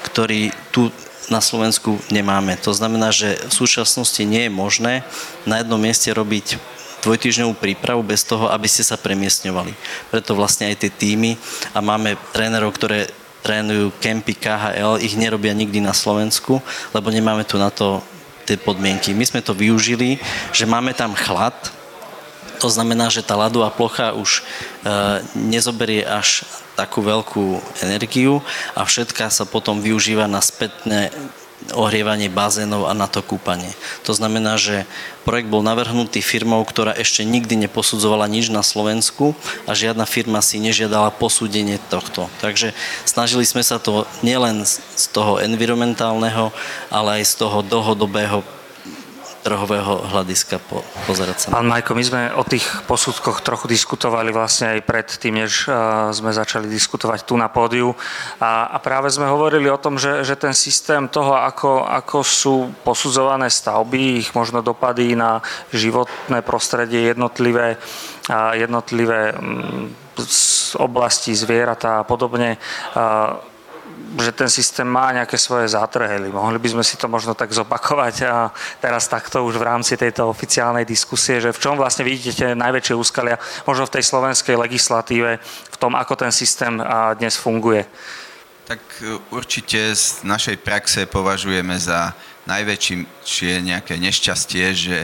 ktorý tu na Slovensku nemáme. To znamená, že v súčasnosti nie je možné na jednom mieste robiť dvojtyžňovú prípravu bez toho, aby ste sa premiestňovali. Preto vlastne aj tie týmy a máme trénerov, ktoré trénujú kempy KHL, ich nerobia nikdy na Slovensku, lebo nemáme tu na to tie podmienky. My sme to využili, že máme tam chlad, to znamená, že tá ľadová plocha už e, nezoberie až takú veľkú energiu a všetká sa potom využíva na spätné ohrievanie bazénov a na to kúpanie. To znamená, že projekt bol navrhnutý firmou, ktorá ešte nikdy neposudzovala nič na Slovensku a žiadna firma si nežiadala posúdenie tohto. Takže snažili sme sa to nielen z toho environmentálneho, ale aj z toho dlhodobého trhového hľadiska po, pozerať sa. Pán Majko, my sme o tých posudkoch trochu diskutovali vlastne aj pred tým, než uh, sme začali diskutovať tu na pódiu a, a práve sme hovorili o tom, že, že ten systém toho, ako, ako sú posudzované stavby, ich možno dopady na životné prostredie, jednotlivé, jednotlivé um, oblasti zvieratá a podobne, že ten systém má nejaké svoje zátrhely. Mohli by sme si to možno tak zopakovať a teraz takto už v rámci tejto oficiálnej diskusie, že v čom vlastne vidíte najväčšie úskalia možno v tej slovenskej legislatíve, v tom, ako ten systém dnes funguje? Tak e, určite z našej praxe považujeme za najväčšie nejaké nešťastie, že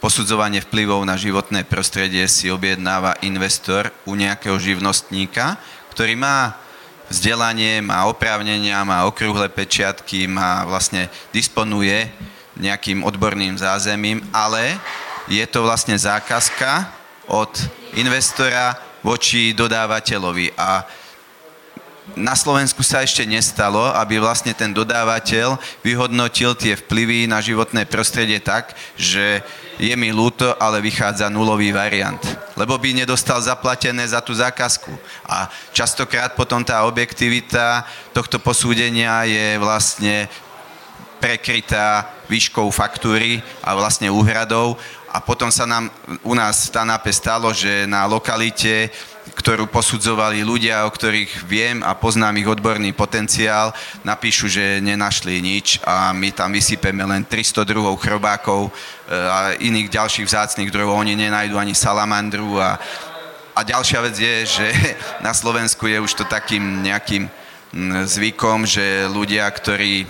posudzovanie vplyvov na životné prostredie si objednáva investor u nejakého živnostníka, ktorý má vzdelanie, má oprávnenia, má okrúhle pečiatky, má vlastne disponuje nejakým odborným zázemím, ale je to vlastne zákazka od investora voči dodávateľovi. A na Slovensku sa ešte nestalo, aby vlastne ten dodávateľ vyhodnotil tie vplyvy na životné prostredie tak, že je mi ľúto, ale vychádza nulový variant. Lebo by nedostal zaplatené za tú zákazku. A častokrát potom tá objektivita tohto posúdenia je vlastne prekrytá výškou faktúry a vlastne úhradou. A potom sa nám u nás v Tanape stalo, že na lokalite ktorú posudzovali ľudia, o ktorých viem a poznám ich odborný potenciál, napíšu, že nenašli nič a my tam vysypeme len 300 druhov chrobákov e, a iných ďalších vzácných druhov. Oni nenajdu ani salamandru a, a ďalšia vec je, že na Slovensku je už to takým nejakým zvykom, že ľudia, ktorí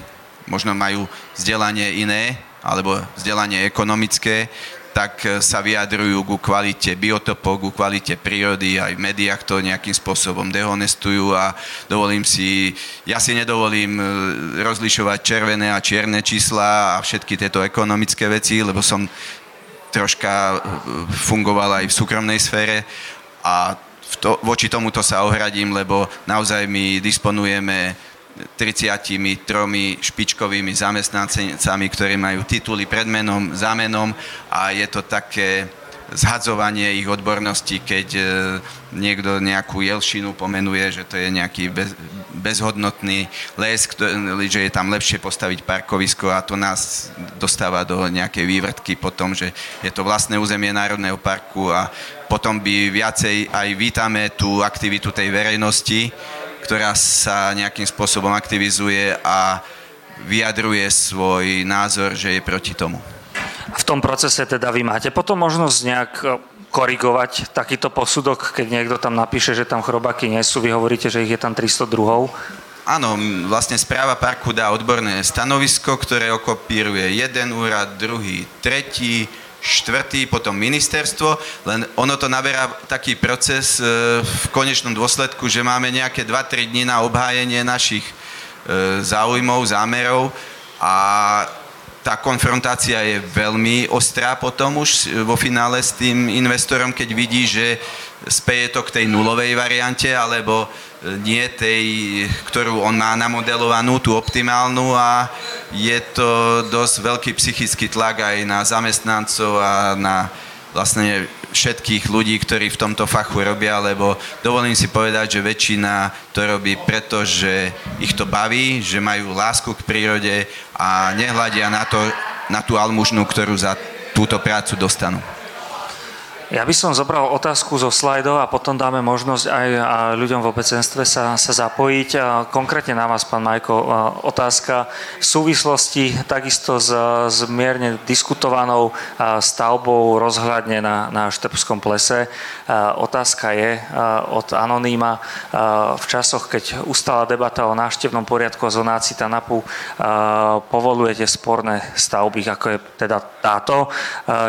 možno majú vzdelanie iné, alebo vzdelanie ekonomické, tak e, sa vyjadrujú ku kvalite biotopov, ku kvalite prírody, aj v médiách to nejakým spôsobom dehonestujú a dovolím si, ja si nedovolím e, rozlišovať červené a čierne čísla a všetky tieto ekonomické veci, lebo som troška e, fungoval aj v súkromnej sfére a to, voči tomuto sa ohradím, lebo naozaj my disponujeme 33 špičkovými zamestnancami, ktorí majú tituly pred menom, za menom a je to také zhadzovanie ich odbornosti, keď e, niekto nejakú jelšinu pomenuje, že to je nejaký bez, bezhodnotný les, ktorý, že je tam lepšie postaviť parkovisko a to nás dostáva do nejakej vývrtky potom, že je to vlastné územie Národného parku a potom by viacej aj vítame tú aktivitu tej verejnosti, ktorá sa nejakým spôsobom aktivizuje a vyjadruje svoj názor, že je proti tomu. V tom procese teda vy máte potom možnosť nejak e, korigovať takýto posudok, keď niekto tam napíše, že tam chrobáky nie sú, vy hovoríte, že ich je tam 300 druhov? Áno, vlastne správa parku dá odborné stanovisko, ktoré okopíruje jeden úrad, druhý, tretí, štvrtý, potom ministerstvo, len ono to naberá taký proces e, v konečnom dôsledku, že máme nejaké 2-3 dní na obhájenie našich e, záujmov, zámerov. A tá konfrontácia je veľmi ostrá potom už vo finále s tým investorom, keď vidí, že speje to k tej nulovej variante, alebo nie tej, ktorú on má namodelovanú, tú optimálnu a je to dosť veľký psychický tlak aj na zamestnancov a na vlastne všetkých ľudí, ktorí v tomto fachu robia, lebo dovolím si povedať, že väčšina to robí preto, že ich to baví, že majú lásku k prírode a nehľadia na, to, na tú almužnu, ktorú za túto prácu dostanú. Ja by som zobral otázku zo slajdov a potom dáme možnosť aj ľuďom v obecenstve sa, sa zapojiť. Konkrétne na vás, pán Majko, otázka v súvislosti takisto s, s mierne diskutovanou stavbou rozhľadne na, na Štrbskom plese. Otázka je od Anonýma. V časoch, keď ustala debata o návštevnom poriadku a zonácii TANAPu, povolujete sporné stavby, ako je teda táto.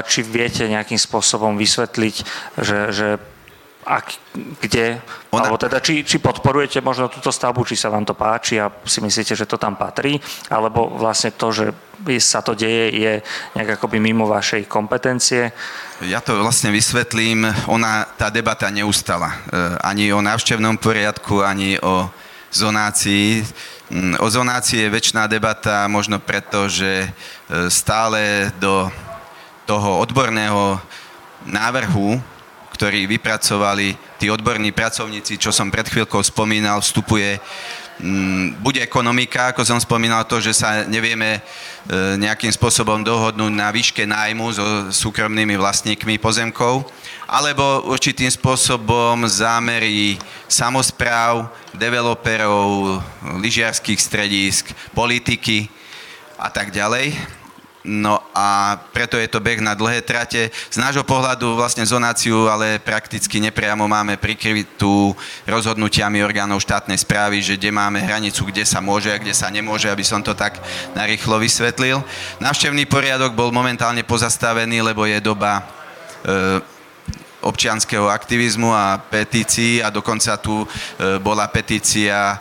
Či viete nejakým spôsobom vysvetliť, vysvetliť, že, že ak, kde, Ona... alebo teda či, či podporujete možno túto stavbu, či sa vám to páči a si myslíte, že to tam patrí, alebo vlastne to, že sa to deje, je nejak akoby mimo vašej kompetencie? Ja to vlastne vysvetlím. Ona, tá debata neustala. E, ani o návštevnom poriadku, ani o zonácii. Mm, o zonácii je väčšiná debata možno preto, že e, stále do toho odborného návrhu, ktorý vypracovali tí odborní pracovníci, čo som pred chvíľkou spomínal, vstupuje mm, bude ekonomika, ako som spomínal to, že sa nevieme e, nejakým spôsobom dohodnúť na výške nájmu so súkromnými vlastníkmi pozemkov, alebo určitým spôsobom zámery samozpráv, developerov, lyžiarských stredísk, politiky a tak ďalej No a preto je to beh na dlhé trate. Z nášho pohľadu vlastne zonáciu, ale prakticky nepriamo máme prikrytú rozhodnutiami orgánov štátnej správy, že kde máme hranicu, kde sa môže a kde sa nemôže, aby som to tak narýchlo vysvetlil. Návštevný poriadok bol momentálne pozastavený, lebo je doba e, občianského aktivizmu a petícií a dokonca tu bola petícia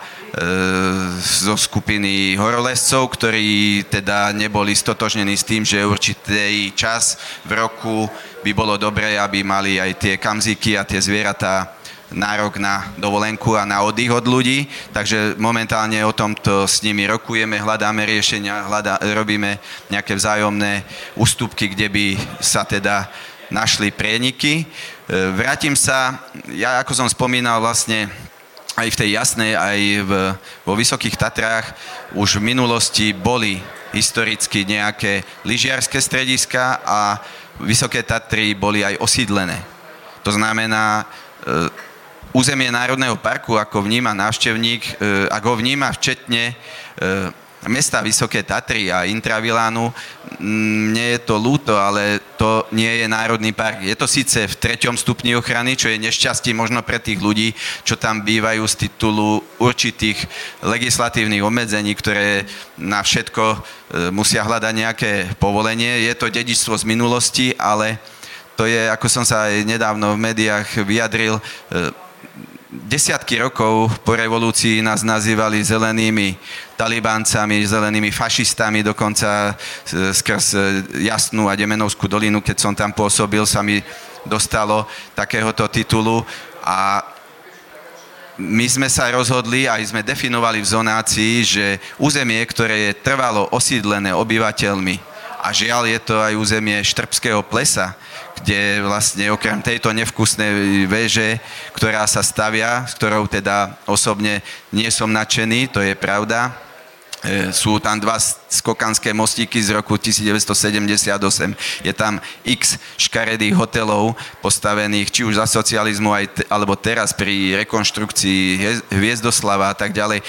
zo skupiny horolescov, ktorí teda neboli stotožnení s tým, že určitý čas v roku by bolo dobré, aby mali aj tie kamziky a tie zvieratá nárok na dovolenku a na oddych od ľudí, takže momentálne o tomto s nimi rokujeme, hľadáme riešenia, hľadá, robíme nejaké vzájomné ústupky, kde by sa teda našli prieniky. E, vrátim sa, ja ako som spomínal vlastne aj v tej jasnej, aj v, vo Vysokých Tatrách už v minulosti boli historicky nejaké lyžiarské strediska a Vysoké Tatry boli aj osídlené. To znamená, e, územie Národného parku, ako vníma návštevník, e, ak ho vníma včetne e, mesta Vysoké Tatry a Intravilánu, mne je to lúto, ale to nie je Národný park. Je to síce v treťom stupni ochrany, čo je nešťastie možno pre tých ľudí, čo tam bývajú z titulu určitých legislatívnych obmedzení, ktoré na všetko e, musia hľadať nejaké povolenie. Je to dedičstvo z minulosti, ale to je, ako som sa aj nedávno v médiách vyjadril, desiatky rokov po revolúcii nás nazývali zelenými talibáncami, zelenými fašistami, dokonca e, skrz e, Jasnú a Demenovskú dolinu, keď som tam pôsobil, sa mi dostalo takéhoto titulu. A my sme sa rozhodli, aj sme definovali v zonácii, že územie, ktoré je trvalo osídlené obyvateľmi, a žiaľ je to aj územie Štrbského plesa, kde vlastne okrem tejto nevkusnej veže, ktorá sa stavia, s ktorou teda osobne nie som nadšený, to je pravda, e, sú tam dva skokanské mostíky z roku 1978. Je tam x škaredých hotelov postavených, či už za socializmu, aj te, alebo teraz pri rekonštrukcii Hviezdoslava a tak ďalej.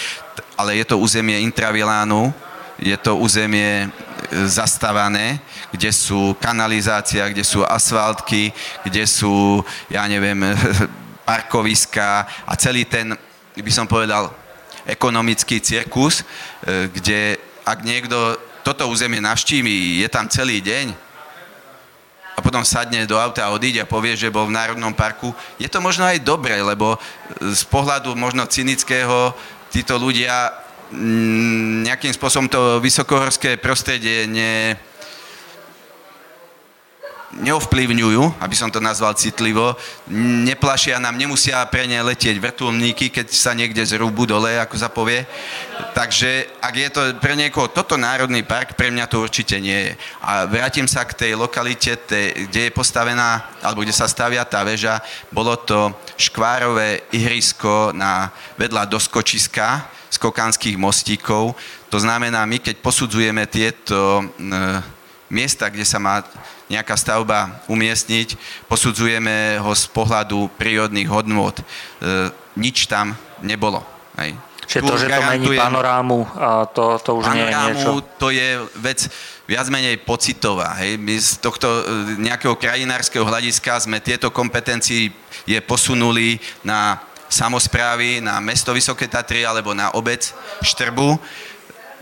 Ale je to územie Intravilánu, je to územie e, zastavané, kde sú kanalizácia, kde sú asfaltky, kde sú, ja neviem, parkoviska a celý ten, by som povedal, ekonomický cirkus, e, kde ak niekto toto územie navštíví, je tam celý deň a potom sadne do auta a odíde a povie, že bol v Národnom parku, je to možno aj dobre, lebo z pohľadu možno cynického títo ľudia nejakým spôsobom to vysokohorské prostredie ne, neovplyvňujú, aby som to nazval citlivo, neplašia nám, nemusia pre ne letieť vrtulníky, keď sa niekde zrúbu dole, ako sa povie. Takže ak je to pre niekoho toto národný park, pre mňa to určite nie je. A vrátim sa k tej lokalite, tej, kde je postavená, alebo kde sa stavia tá väža, bolo to škvárové ihrisko na vedľa doskočiska, skokanských mostíkov. To znamená, my keď posudzujeme tieto miesta, kde sa má nejaká stavba umiestniť, posudzujeme ho z pohľadu prírodných hodnôt. E, nič tam nebolo. Hej. Čiže to, že to mení panorámu, to, to už nie je niečo? to je vec viac menej pocitová. Hej. My z tohto e, nejakého krajinárskeho hľadiska sme tieto kompetencii je posunuli na samozprávy na mesto Vysoké Tatry alebo na obec Štrbu.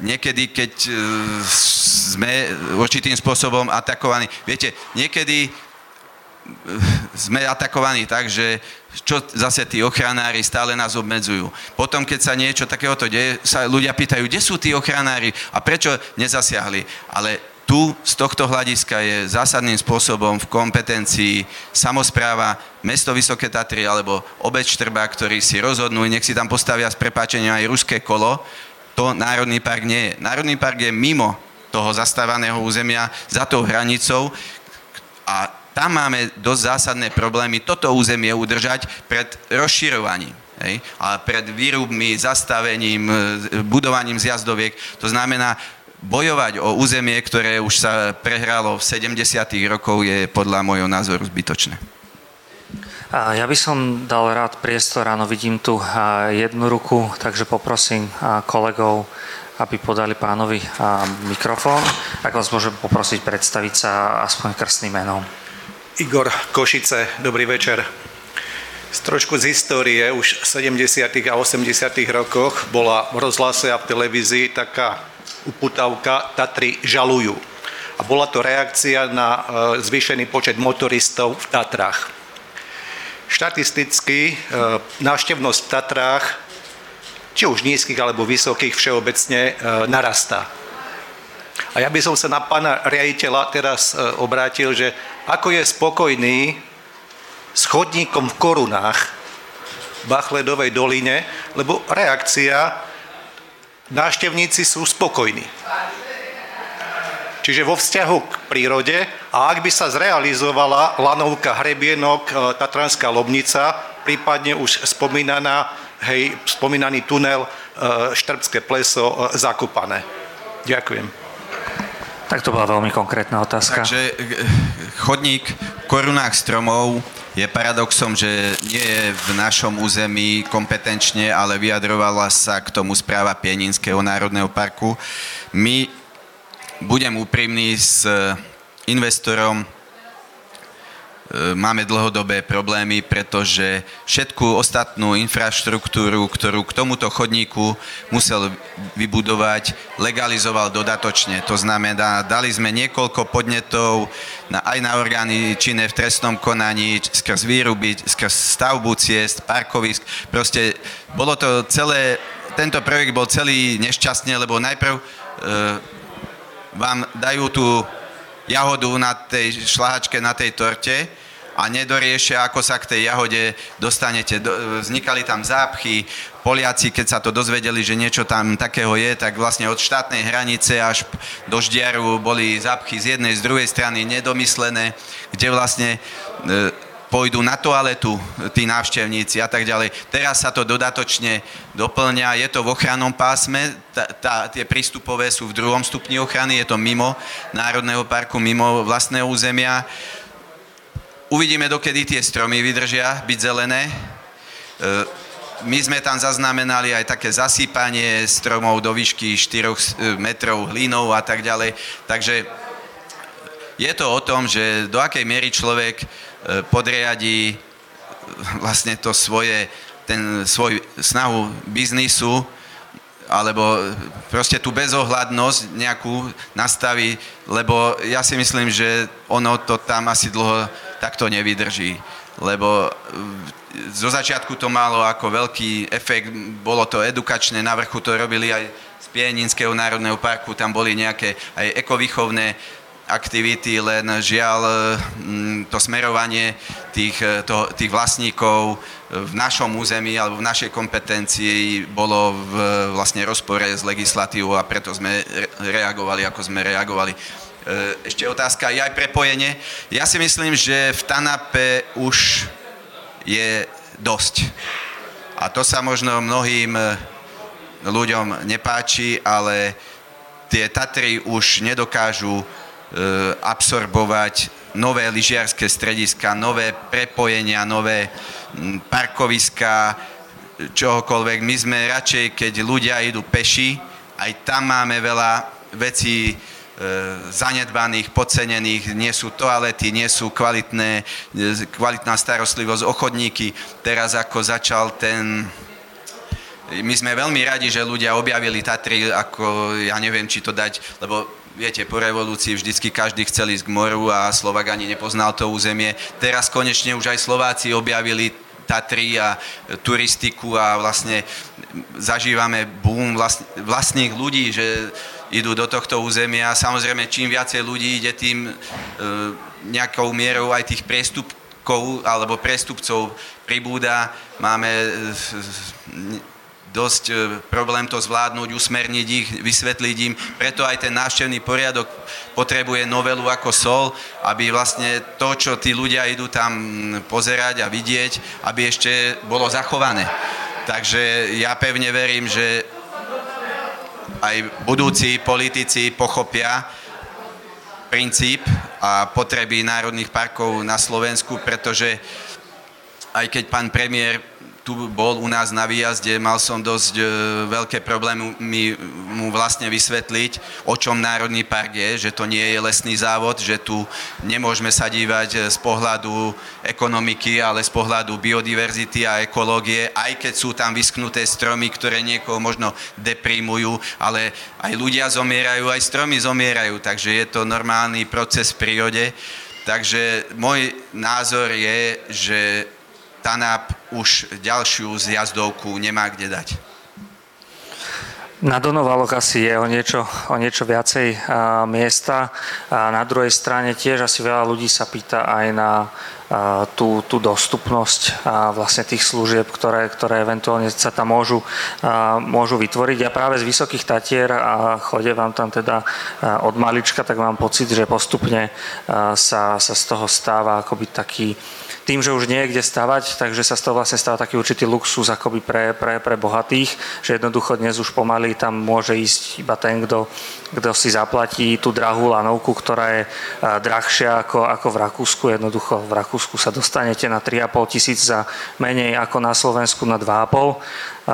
Niekedy, keď e, sme určitým spôsobom atakovaní, viete, niekedy e, sme atakovaní tak, že čo zase tí ochranári stále nás obmedzujú. Potom, keď sa niečo takéhoto deje, sa ľudia pýtajú, kde sú tí ochranári a prečo nezasiahli. Ale tu z tohto hľadiska je zásadným spôsobom v kompetencii samozpráva mesto Vysoké Tatry alebo obec Štrba, ktorí si rozhodnú, nech si tam postavia s prepáčením aj ruské kolo, to Národný park nie je. Národný park je mimo toho zastávaného územia, za tou hranicou a tam máme dosť zásadné problémy toto územie udržať pred rozširovaním. Hej? A pred výrubmi, zastavením, budovaním zjazdoviek. To znamená, bojovať o územie, ktoré už sa prehralo v 70. rokov, je podľa môjho názoru zbytočné. Ja by som dal rád priestor, áno, vidím tu jednu ruku, takže poprosím kolegov, aby podali pánovi mikrofón. Ak vás môžem poprosiť predstaviť sa aspoň krstným menom. Igor Košice, dobrý večer. Z trošku z histórie, už v 70. a 80. rokoch bola v rozhlase a v televízii taká uputavka Tatry žalujú. A bola to reakcia na e, zvýšený počet motoristov v Tatrách. štatisticky e, návštevnosť v Tatrách, či už nízkych alebo vysokých všeobecne, e, narastá. A ja by som sa na pána riaditeľa teraz obrátil, že ako je spokojný s chodníkom v korunách v Bachledovej doline, lebo reakcia, návštevníci sú spokojní. Čiže vo vzťahu k prírode a ak by sa zrealizovala lanovka hrebienok e, Tatranská Lobnica, prípadne už spomínaná, hej, spomínaný tunel e, Štrbské pleso zakúpané. Ďakujem. Tak to bola veľmi konkrétna otázka. Takže e, chodník v korunách stromov je paradoxom, že nie je v našom území kompetenčne, ale vyjadrovala sa k tomu správa Pieninského národného parku. My, budem úprimný, s investorom máme dlhodobé problémy, pretože všetku ostatnú infraštruktúru, ktorú k tomuto chodníku musel vybudovať, legalizoval dodatočne. To znamená, dali sme niekoľko podnetov na, aj na orgány činné v trestnom konaní, skrz výruby, skrz stavbu ciest, parkovisk. Proste bolo to celé, tento projekt bol celý nešťastný, lebo najprv e, vám dajú tú jahodu na tej šlahačke, na tej torte a nedoriešia, ako sa k tej jahode dostanete. Vznikali tam zápchy, Poliaci, keď sa to dozvedeli, že niečo tam takého je, tak vlastne od štátnej hranice až do Ždiaru boli zápchy z jednej, z druhej strany nedomyslené, kde vlastne e, pôjdu na toaletu tí návštevníci a tak ďalej. Teraz sa to dodatočne doplňa, je to v ochrannom pásme, tá, tá, tie prístupové sú v druhom stupni ochrany, je to mimo Národného parku, mimo vlastného územia. Uvidíme, dokedy tie stromy vydržia byť zelené. E, my sme tam zaznamenali aj také zasýpanie stromov do výšky 4 e, metrov hlinou a tak ďalej. Takže je to o tom, že do akej miery človek e, podriadí vlastne to svoje, ten svoj snahu biznisu, alebo proste tú bezohľadnosť nejakú nastaví, lebo ja si myslím, že ono to tam asi dlho tak to nevydrží. Lebo e, zo začiatku to malo ako veľký efekt, bolo to edukačné, na vrchu to robili aj z Pieninského národného parku, tam boli nejaké aj ekovýchovné aktivity, len žiaľ e, to smerovanie tých, e, to, tých vlastníkov v našom území alebo v našej kompetencii bolo v vlastne rozpore s legislatívou a preto sme reagovali, ako sme reagovali. Ešte otázka, je aj prepojenie. Ja si myslím, že v Tanape už je dosť. A to sa možno mnohým ľuďom nepáči, ale tie Tatry už nedokážu absorbovať nové lyžiarske strediska, nové prepojenia, nové parkoviska, čohokoľvek. My sme radšej, keď ľudia idú peši, aj tam máme veľa vecí, E, zanedbaných, podcenených, nie sú toalety, nie sú kvalitné, e, kvalitná starostlivosť o chodníky. Teraz ako začal ten my sme veľmi radi, že ľudia objavili Tatry, ako ja neviem, či to dať, lebo viete, po revolúcii vždycky každý chcel ísť k moru a Slovak ani nepoznal to územie. Teraz konečne už aj Slováci objavili Tatry a turistiku a vlastne zažívame boom vlastných ľudí, že idú do tohto územia. Samozrejme, čím viacej ľudí ide, tým e, nejakou mierou aj tých priestupkov alebo prestupcov pribúda. Máme e, dosť e, problém to zvládnuť, usmerniť ich, vysvetliť im. Preto aj ten návštevný poriadok potrebuje novelu ako sol, aby vlastne to, čo tí ľudia idú tam pozerať a vidieť, aby ešte bolo zachované. Takže ja pevne verím, že aj budúci politici pochopia princíp a potreby národných parkov na Slovensku, pretože aj keď pán premiér tu bol u nás na výjazde, mal som dosť e, veľké problémy mi, mu vlastne vysvetliť, o čom Národný park je, že to nie je lesný závod, že tu nemôžeme sa dívať e, z pohľadu ekonomiky, ale z pohľadu biodiverzity a ekológie, aj keď sú tam vysknuté stromy, ktoré niekoho možno deprimujú, ale aj ľudia zomierajú, aj stromy zomierajú, takže je to normálny proces v prírode. Takže môj názor je, že TANAP už ďalšiu zjazdovku nemá kde dať. Na Donovaloch asi je o niečo, o niečo viacej a, miesta. A na druhej strane tiež asi veľa ľudí sa pýta aj na a, tú, tú dostupnosť a vlastne tých služieb, ktoré, ktoré eventuálne sa tam môžu, a, môžu vytvoriť. Ja práve z Vysokých Tatier a chodie vám tam teda od malička, tak mám pocit, že postupne sa, sa z toho stáva akoby taký tým, že už nie je kde stavať, takže sa z toho vlastne stáva taký určitý luxus akoby pre, pre, pre bohatých, že jednoducho dnes už pomaly tam môže ísť iba ten, kto, kto si zaplatí tú drahú lanovku, ktorá je drahšia ako, ako v Rakúsku. Jednoducho v Rakúsku sa dostanete na 3,5 tisíc za menej ako na Slovensku na 2,5.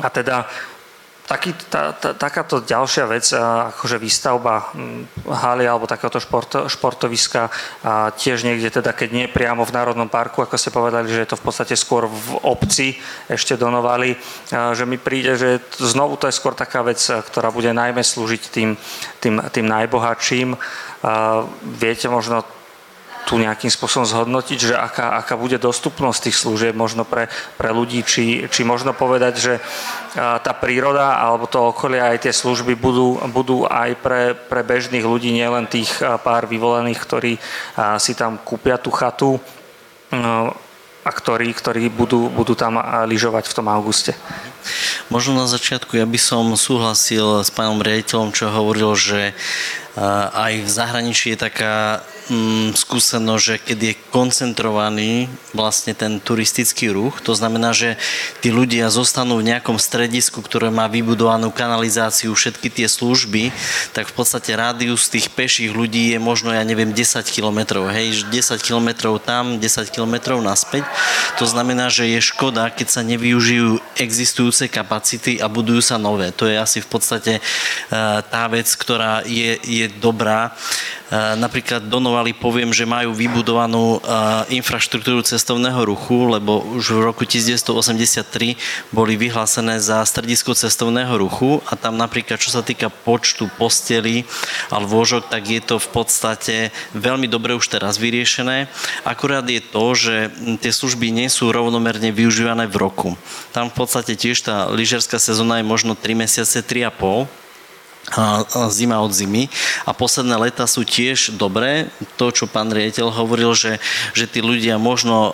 A teda taký, tá, tá, takáto ďalšia vec, akože výstavba hm, haly alebo takéhoto šport, športoviska, a tiež niekde teda, keď nie priamo v Národnom parku, ako ste povedali, že je to v podstate skôr v obci ešte donovali, že mi príde, že znovu to je skôr taká vec, ktorá bude najmä slúžiť tým, tým, tým najbohatším. Viete možno tu nejakým spôsobom zhodnotiť, že aká, aká bude dostupnosť tých služieb možno pre, pre ľudí, či, či možno povedať, že tá príroda alebo to okolie aj tie služby budú, budú aj pre, pre bežných ľudí, nielen tých pár vyvolených, ktorí si tam kúpia tú chatu a ktorí, ktorí budú, budú tam lyžovať v tom auguste. Možno na začiatku ja by som súhlasil s pánom riaditeľom, čo hovoril, že aj v zahraničí je taká mm, skúsenosť, že keď je koncentrovaný vlastne ten turistický ruch, to znamená, že tí ľudia zostanú v nejakom stredisku, ktoré má vybudovanú kanalizáciu, všetky tie služby, tak v podstate rádius tých peších ľudí je možno, ja neviem, 10 kilometrov, hej, 10 kilometrov tam, 10 kilometrov naspäť. To znamená, že je škoda, keď sa nevyužijú existujúce kapacity a budujú sa nové. To je asi v podstate e, tá vec, ktorá je, je dobrá. E, napríklad Donovali poviem, že majú vybudovanú e, infraštruktúru cestovného ruchu, lebo už v roku 1983 boli vyhlásené za stredisko cestovného ruchu a tam napríklad, čo sa týka počtu posteli a lôžok, tak je to v podstate veľmi dobre už teraz vyriešené. Akurát je to, že tie služby nie sú rovnomerne využívané v roku. Tam v podstate tiež tá lyžerská sezóna je možno 3 mesiace, 3,5 zima od zimy. A posledné leta sú tiež dobré. To, čo pán riaditeľ hovoril, že, že tí ľudia možno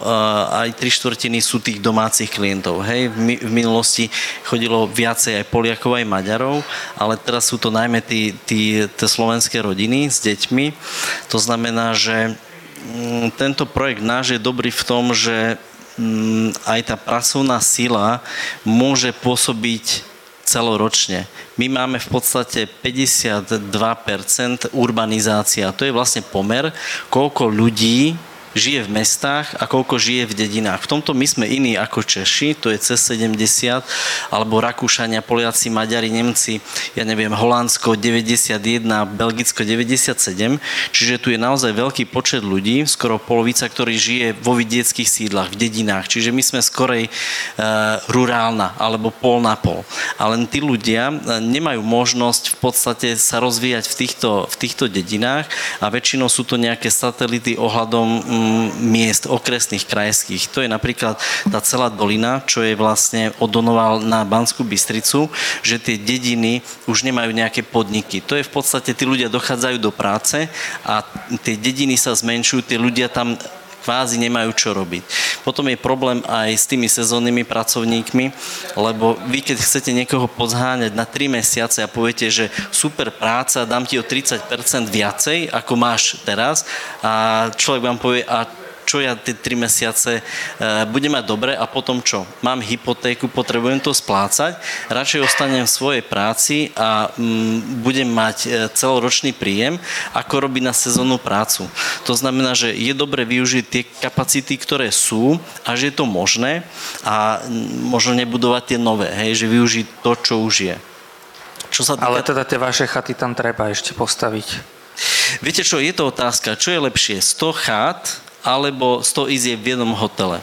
aj tri štvrtiny sú tých domácich klientov. Hej, v minulosti chodilo viacej aj Poliakov, aj Maďarov, ale teraz sú to najmä tí, tí, tí slovenské rodiny s deťmi. To znamená, že mm, tento projekt náš je dobrý v tom, že mm, aj tá pracovná sila môže pôsobiť celoročne. My máme v podstate 52% urbanizácia. To je vlastne pomer, koľko ľudí žije v mestách a koľko žije v dedinách. V tomto my sme iní ako Češi, to je cez 70, alebo Rakúšania, Poliaci, Maďari, Nemci, ja neviem, Holandsko 91, Belgicko 97, čiže tu je naozaj veľký počet ľudí, skoro polovica, ktorí žije vo vidieckých sídlach, v dedinách, čiže my sme skorej e, rurálna, alebo pol na pol. A len tí ľudia e, nemajú možnosť v podstate sa rozvíjať v týchto, v týchto dedinách a väčšinou sú to nejaké satelity ohľadom mm, miest okresných, krajských. To je napríklad tá celá dolina, čo je vlastne odonoval na Banskú Bystricu, že tie dediny už nemajú nejaké podniky. To je v podstate, tí ľudia dochádzajú do práce a tie dediny sa zmenšujú, tí ľudia tam kvázi nemajú čo robiť. Potom je problém aj s tými sezónnymi pracovníkmi, lebo vy keď chcete niekoho pozháňať na 3 mesiace a poviete, že super práca, dám ti o 30% viacej, ako máš teraz a človek vám povie, a čo ja tie 3 mesiace e, budem mať dobre a potom čo? Mám hypotéku, potrebujem to splácať, radšej ostanem v svojej práci a mm, budem mať e, celoročný príjem, ako robiť na sezónnu prácu. To znamená, že je dobre využiť tie kapacity, ktoré sú a že je to možné a mm, možno nebudovať tie nové, hej, že využiť to, čo už je. Čo sa týka... Ale teda tie vaše chaty tam treba ešte postaviť. Viete čo, je to otázka, čo je lepšie, 100 chát alebo 100 izieb v jednom hotele.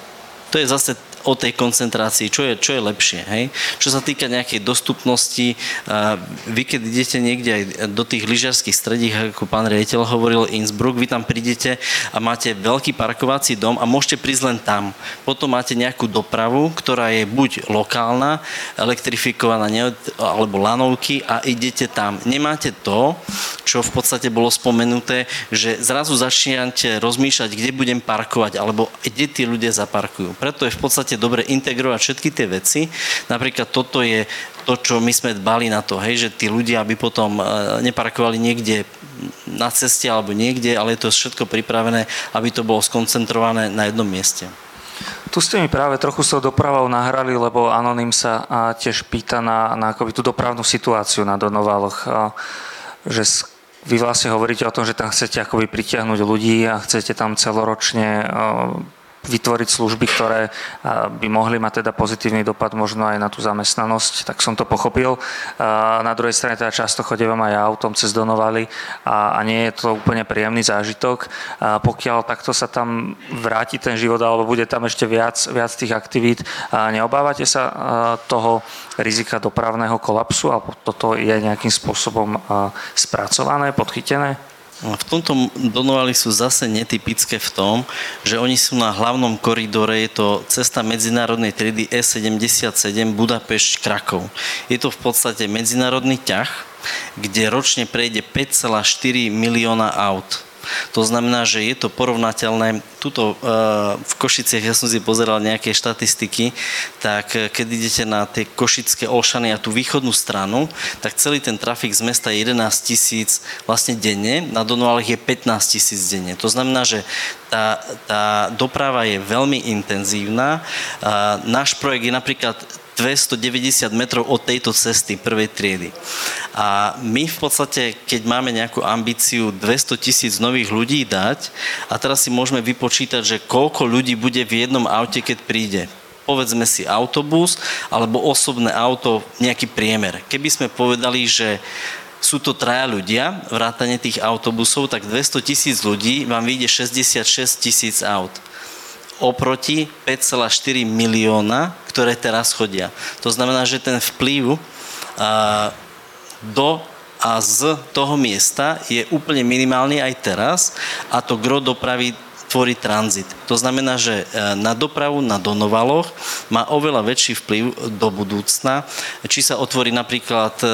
To je zase o tej koncentrácii, čo je, čo je lepšie. Hej? Čo sa týka nejakej dostupnosti, vy keď idete niekde aj do tých lyžiarských stredí, ako pán riaditeľ hovoril, Innsbruck, vy tam prídete a máte veľký parkovací dom a môžete prísť len tam. Potom máte nejakú dopravu, ktorá je buď lokálna, elektrifikovaná alebo lanovky a idete tam. Nemáte to, čo v podstate bolo spomenuté, že zrazu začínate rozmýšľať, kde budem parkovať, alebo kde tí ľudia zaparkujú. Preto je v podstate dobre integrovať všetky tie veci. Napríklad toto je to, čo my sme dbali na to, hej, že tí ľudia by potom e, neparkovali niekde na ceste alebo niekde, ale je to všetko pripravené, aby to bolo skoncentrované na jednom mieste. Tu ste mi práve trochu s tou dopravou nahrali, lebo Anonym sa tiež pýta na, na akoby tú dopravnú situáciu na Donovaloch. Že vy vlastne hovoríte o tom, že tam chcete akoby pritiahnuť ľudí a chcete tam celoročne vytvoriť služby, ktoré by mohli mať teda pozitívny dopad možno aj na tú zamestnanosť, tak som to pochopil. Na druhej strane teda často chodím aj autom cez Donovali a, a nie je to úplne príjemný zážitok. A pokiaľ takto sa tam vráti ten život alebo bude tam ešte viac, viac tých aktivít, neobávate sa toho rizika dopravného kolapsu alebo toto je nejakým spôsobom spracované, podchytené? V tomto Donovali sú zase netypické v tom, že oni sú na hlavnom koridore, je to cesta medzinárodnej triedy E77 Budapešť-Krakov. Je to v podstate medzinárodný ťah, kde ročne prejde 5,4 milióna aut. To znamená, že je to porovnateľné. Tuto uh, v Košiciach, ja som si pozeral nejaké štatistiky, tak uh, keď idete na tie Košické Olšany a tú východnú stranu, tak celý ten trafik z mesta je 11 tisíc vlastne denne, na Donoválech je 15 tisíc denne. To znamená, že tá, tá doprava je veľmi intenzívna. Náš projekt je napríklad 290 metrov od tejto cesty prvej triedy. A my v podstate, keď máme nejakú ambíciu 200 tisíc nových ľudí dať, a teraz si môžeme vypočítať, že koľko ľudí bude v jednom aute, keď príde povedzme si autobus alebo osobné auto, nejaký priemer. Keby sme povedali, že sú to traja ľudia, vrátane tých autobusov, tak 200 tisíc ľudí vám vyjde 66 tisíc aut oproti 5,4 milióna, ktoré teraz chodia. To znamená, že ten vplyv do a z toho miesta je úplne minimálny aj teraz a to gro dopravy tvorí tranzit. To znamená, že e, na dopravu na Donovaloch má oveľa väčší vplyv do budúcna, či sa otvorí napríklad e,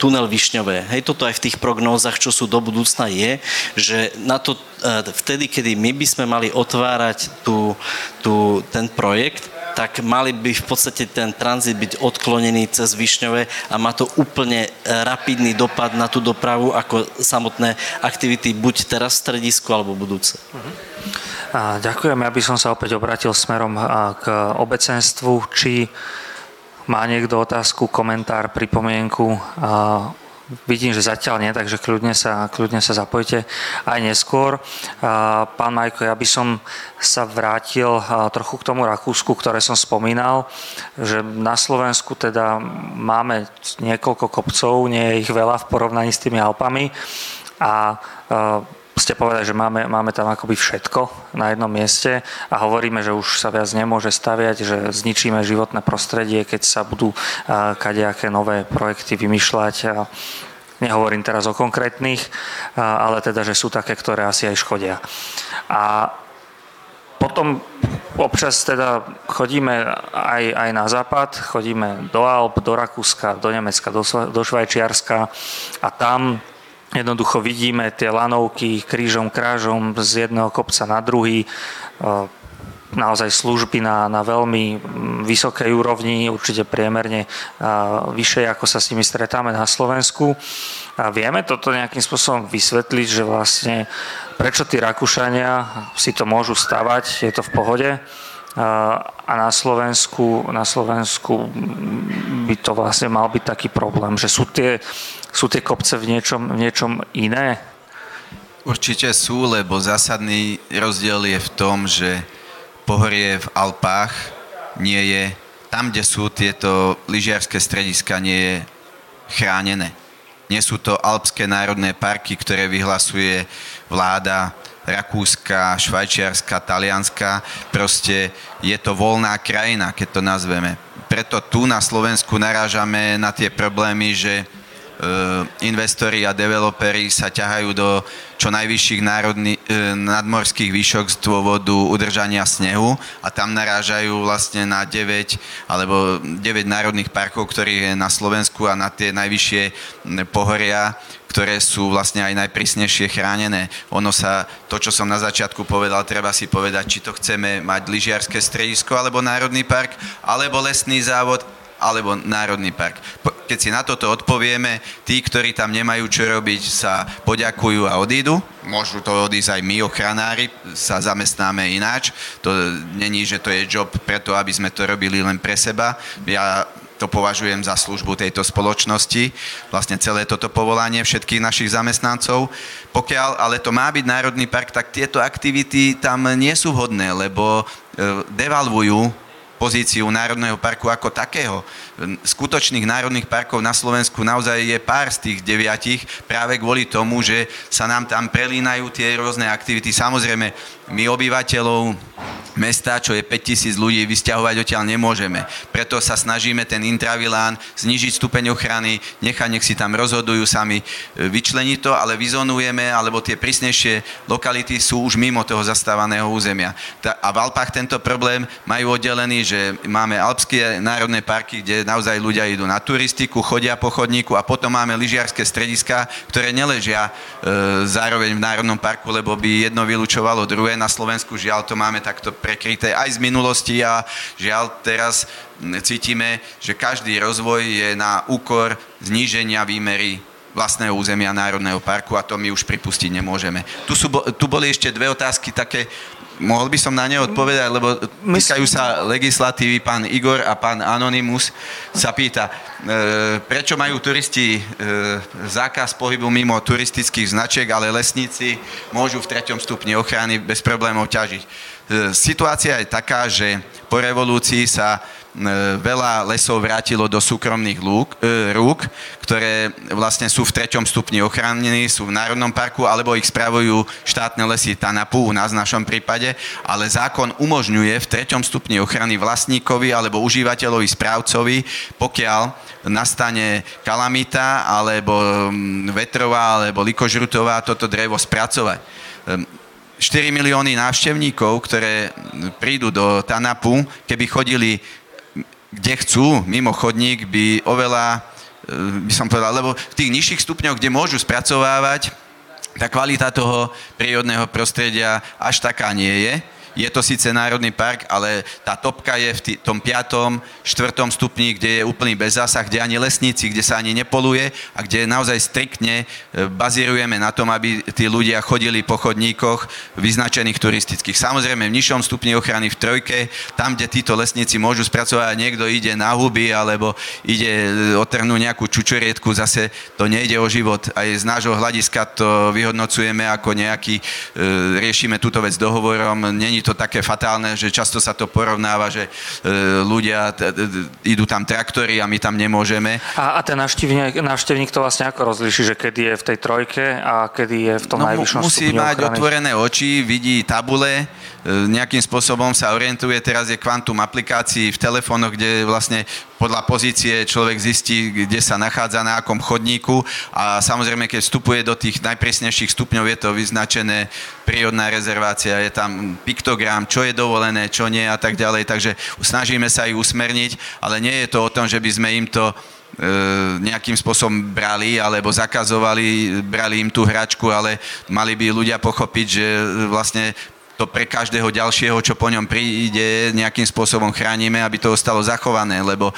tunel Višňové. Hej, toto aj v tých prognózach, čo sú do budúcna je, že na to e, vtedy, kedy my by sme mali otvárať tú, tú, ten projekt, tak mali by v podstate ten tranzit byť odklonený cez Višňové a má to úplne rapidný dopad na tú dopravu ako samotné aktivity buď teraz v stredisku alebo budúce. Uh-huh. Ďakujem, ja by som sa opäť obratil smerom k obecenstvu. Či má niekto otázku, komentár, pripomienku? Vidím, že zatiaľ nie, takže kľudne sa, kľudne sa zapojte aj neskôr. Pán Majko, ja by som sa vrátil trochu k tomu Rakúsku, ktoré som spomínal, že na Slovensku teda máme niekoľko kopcov, nie je ich veľa v porovnaní s tými Alpami a ste povedali, že máme, máme tam akoby všetko na jednom mieste a hovoríme, že už sa viac nemôže staviať, že zničíme životné prostredie, keď sa budú kadejaké nové projekty vymýšľať. A nehovorím teraz o konkrétnych, ale teda, že sú také, ktoré asi aj škodia. A potom občas teda chodíme aj, aj na západ, chodíme do Alp, do Rakúska, do Nemecka, do, do Švajčiarska a tam Jednoducho vidíme tie lanovky krížom krážom z jedného kopca na druhý, e, naozaj služby na, na veľmi vysokej úrovni, určite priemerne vyššej, ako sa s nimi stretáme na Slovensku. A vieme toto nejakým spôsobom vysvetliť, že vlastne prečo tí Rakúšania si to môžu stavať, je to v pohode, a na Slovensku, na Slovensku by to vlastne mal byť taký problém, že sú tie, sú tie kopce v niečom, v niečom iné? Určite sú, lebo zásadný rozdiel je v tom, že pohorie v Alpách nie je, tam, kde sú tieto lyžiarské strediska, nie je chránené. Nie sú to alpské národné parky, ktoré vyhlasuje vláda Rakúska, Švajčiarska, Talianska. Proste je to voľná krajina, keď to nazveme. Preto tu na Slovensku narážame na tie problémy, že Eh, investori a developeri sa ťahajú do čo najvyšších národný, eh, nadmorských výšok z dôvodu udržania snehu a tam narážajú vlastne na 9 alebo 9 národných parkov, ktorých je na Slovensku a na tie najvyššie pohoria, ktoré sú vlastne aj najprísnejšie chránené. Ono sa, to čo som na začiatku povedal, treba si povedať, či to chceme mať lyžiarske stredisko alebo národný park, alebo lesný závod, alebo národný park. Keď si na toto odpovieme, tí, ktorí tam nemajú čo robiť, sa poďakujú a odídu. Môžu to odísť aj my, ochranári, sa zamestnáme ináč. To není, že to je job preto, aby sme to robili len pre seba. Ja to považujem za službu tejto spoločnosti, vlastne celé toto povolanie všetkých našich zamestnancov. Pokiaľ ale to má byť Národný park, tak tieto aktivity tam nie sú vhodné, lebo e, devalvujú pozíciu Národného parku ako takého. Skutočných národných parkov na Slovensku naozaj je pár z tých deviatich práve kvôli tomu, že sa nám tam prelínajú tie rôzne aktivity. Samozrejme, my obyvateľov mesta, čo je 5000 ľudí, vysťahovať odtiaľ nemôžeme. Preto sa snažíme ten intravilán znižiť stupeň ochrany, nechať, nech si tam rozhodujú sami, e, vyčleniť to, ale vyzonujeme, alebo tie prísnejšie lokality sú už mimo toho zastávaného územia. A v Alpách tento problém majú oddelený, že máme Alpské národné parky, kde naozaj ľudia idú na turistiku, chodia po chodníku a potom máme lyžiarske strediska, ktoré neležia e, zároveň v Národnom parku, lebo by jedno vylúčovalo druhé. Na Slovensku žiaľ to máme takto prekryté aj z minulosti a žiaľ teraz cítime, že každý rozvoj je na úkor zníženia výmery vlastného územia Národného parku a to my už pripustiť nemôžeme. Tu, sú, tu boli ešte dve otázky také, mohol by som na ne odpovedať, lebo týkajú sa legislatívy. Pán Igor a pán Anonymus sa pýta, e, prečo majú turisti e, zákaz pohybu mimo turistických značiek, ale lesníci môžu v treťom stupni ochrany bez problémov ťažiť. E, situácia je taká, že po revolúcii sa veľa lesov vrátilo do súkromných lúk, e, rúk, ktoré vlastne sú v treťom stupni ochránení, sú v Národnom parku, alebo ich spravujú štátne lesy TANAPu, u nás v našom prípade, ale zákon umožňuje v treťom stupni ochrany vlastníkovi alebo užívateľovi, správcovi, pokiaľ nastane kalamita, alebo mm, vetrová, alebo likožrutová, toto drevo spracovať. Ehm, 4 milióny návštevníkov, ktoré prídu do Tanapu, keby chodili kde chcú, mimo chodník, by oveľa, e, by som povedal, lebo v tých nižších stupňoch, kde môžu spracovávať, tá kvalita toho prírodného prostredia až taká nie je je to síce národný park, ale tá topka je v tom 5. 4. stupni, kde je úplný bezzásah, kde ani lesníci, kde sa ani nepoluje a kde naozaj striktne e, bazírujeme na tom, aby tí ľudia chodili po chodníkoch vyznačených turistických. Samozrejme v nižšom stupni ochrany v trojke, tam, kde títo lesníci môžu spracovať, niekto ide na huby alebo ide e, otrhnúť nejakú čučoriedku, zase to nejde o život. Aj z nášho hľadiska to vyhodnocujeme ako nejaký, e, riešime túto vec dohovorom, není to také fatálne, že často sa to porovnáva, že e, ľudia, idú tam traktory a my tam nemôžeme. A, a ten návštevník, návštevník to vlastne ako rozlíši, že kedy je v tej trojke a kedy je v tom no, najvyššom musí mať ochrany? otvorené oči, vidí tabule, E, nejakým spôsobom sa orientuje. Teraz je kvantum aplikácií v telefónoch, kde vlastne podľa pozície človek zistí, kde sa nachádza, na akom chodníku a samozrejme, keď vstupuje do tých najpresnejších stupňov, je to vyznačené prírodná rezervácia, je tam piktogram, čo je dovolené, čo nie a tak ďalej, takže snažíme sa ich usmerniť, ale nie je to o tom, že by sme im to e, nejakým spôsobom brali alebo zakazovali, brali im tú hračku, ale mali by ľudia pochopiť, že vlastne to pre každého ďalšieho, čo po ňom príde, nejakým spôsobom chránime, aby to ostalo zachované, lebo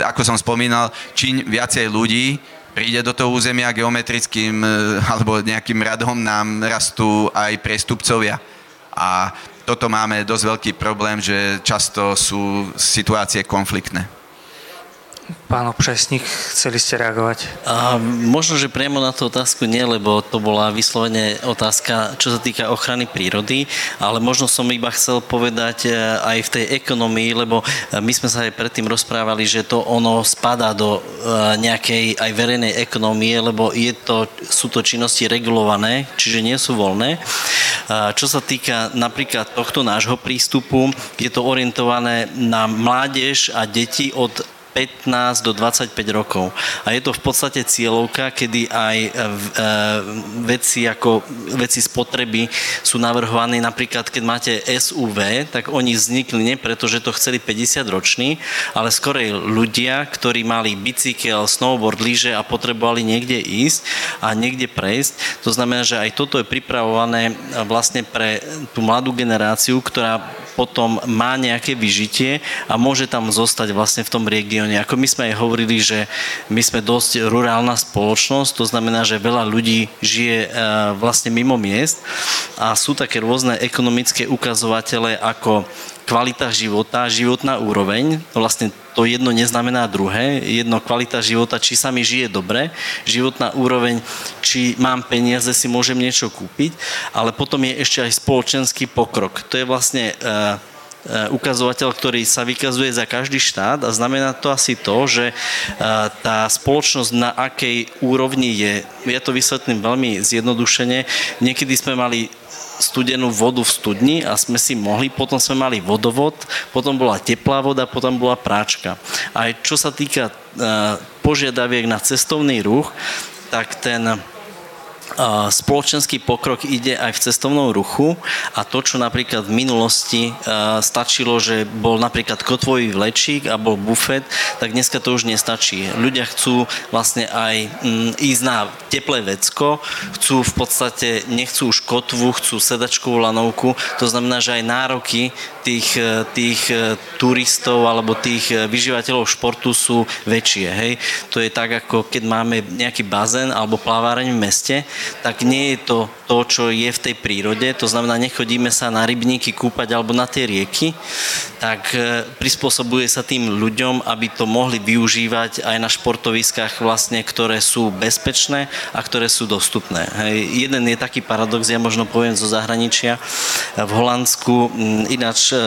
ako som spomínal, čím viacej ľudí príde do toho územia geometrickým e, alebo nejakým radom nám rastú aj priestupcovia. A toto máme dosť veľký problém, že často sú situácie konfliktné. Pán Opšesník, chceli ste reagovať? A možno, že priamo na tú otázku nie, lebo to bola vyslovene otázka, čo sa týka ochrany prírody, ale možno som iba chcel povedať e, aj v tej ekonomii, lebo e, my sme sa aj predtým rozprávali, že to ono spadá do e, nejakej aj verejnej ekonomie, lebo je to, sú to činnosti regulované, čiže nie sú voľné. Čo sa týka napríklad tohto nášho prístupu, je to orientované na mládež a deti od 15 do 25 rokov. A je to v podstate cieľovka, kedy aj e, e, veci ako veci spotreby sú navrhované napríklad, keď máte SUV, tak oni vznikli nie preto, že to chceli 50 roční, ale skorej ľudia, ktorí mali bicykel, snowboard, lyže a potrebovali niekde ísť a niekde prejsť. To znamená, že aj toto je pripravované vlastne pre tú mladú generáciu, ktorá potom má nejaké vyžitie a môže tam zostať vlastne v tom regióne. Ako my sme aj hovorili, že my sme dosť rurálna spoločnosť, to znamená, že veľa ľudí žije e, vlastne mimo miest a sú také rôzne ekonomické ukazovatele ako kvalita života, životná úroveň, vlastne to jedno neznamená druhé. Jedno kvalita života, či sa mi žije dobre, životná úroveň, či mám peniaze, si môžem niečo kúpiť, ale potom je ešte aj spoločenský pokrok. To je vlastne uh, ukazovateľ, ktorý sa vykazuje za každý štát a znamená to asi to, že tá spoločnosť na akej úrovni je, ja to vysvetlím veľmi zjednodušene, niekedy sme mali studenú vodu v studni a sme si mohli, potom sme mali vodovod, potom bola teplá voda, potom bola práčka. Aj čo sa týka e, požiadaviek na cestovný ruch, tak ten spoločenský pokrok ide aj v cestovnom ruchu a to, čo napríklad v minulosti stačilo, že bol napríklad kotvový vlečík a bol bufet, tak dneska to už nestačí. Ľudia chcú vlastne aj mm, ísť na teplé vecko, chcú v podstate, nechcú už kotvu, chcú sedačkovú lanovku, to znamená, že aj nároky tých, tých e, turistov alebo tých e, vyžívateľov športu sú väčšie. Hej? To je tak, ako keď máme nejaký bazén alebo plaváreň v meste, tak nie je to to, čo je v tej prírode, to znamená, nechodíme sa na rybníky kúpať alebo na tie rieky, tak e, prispôsobuje sa tým ľuďom, aby to mohli využívať aj na športoviskách vlastne, ktoré sú bezpečné a ktoré sú dostupné. Hej. Jeden je taký paradox, ja možno poviem zo zahraničia. V Holandsku, ináč e,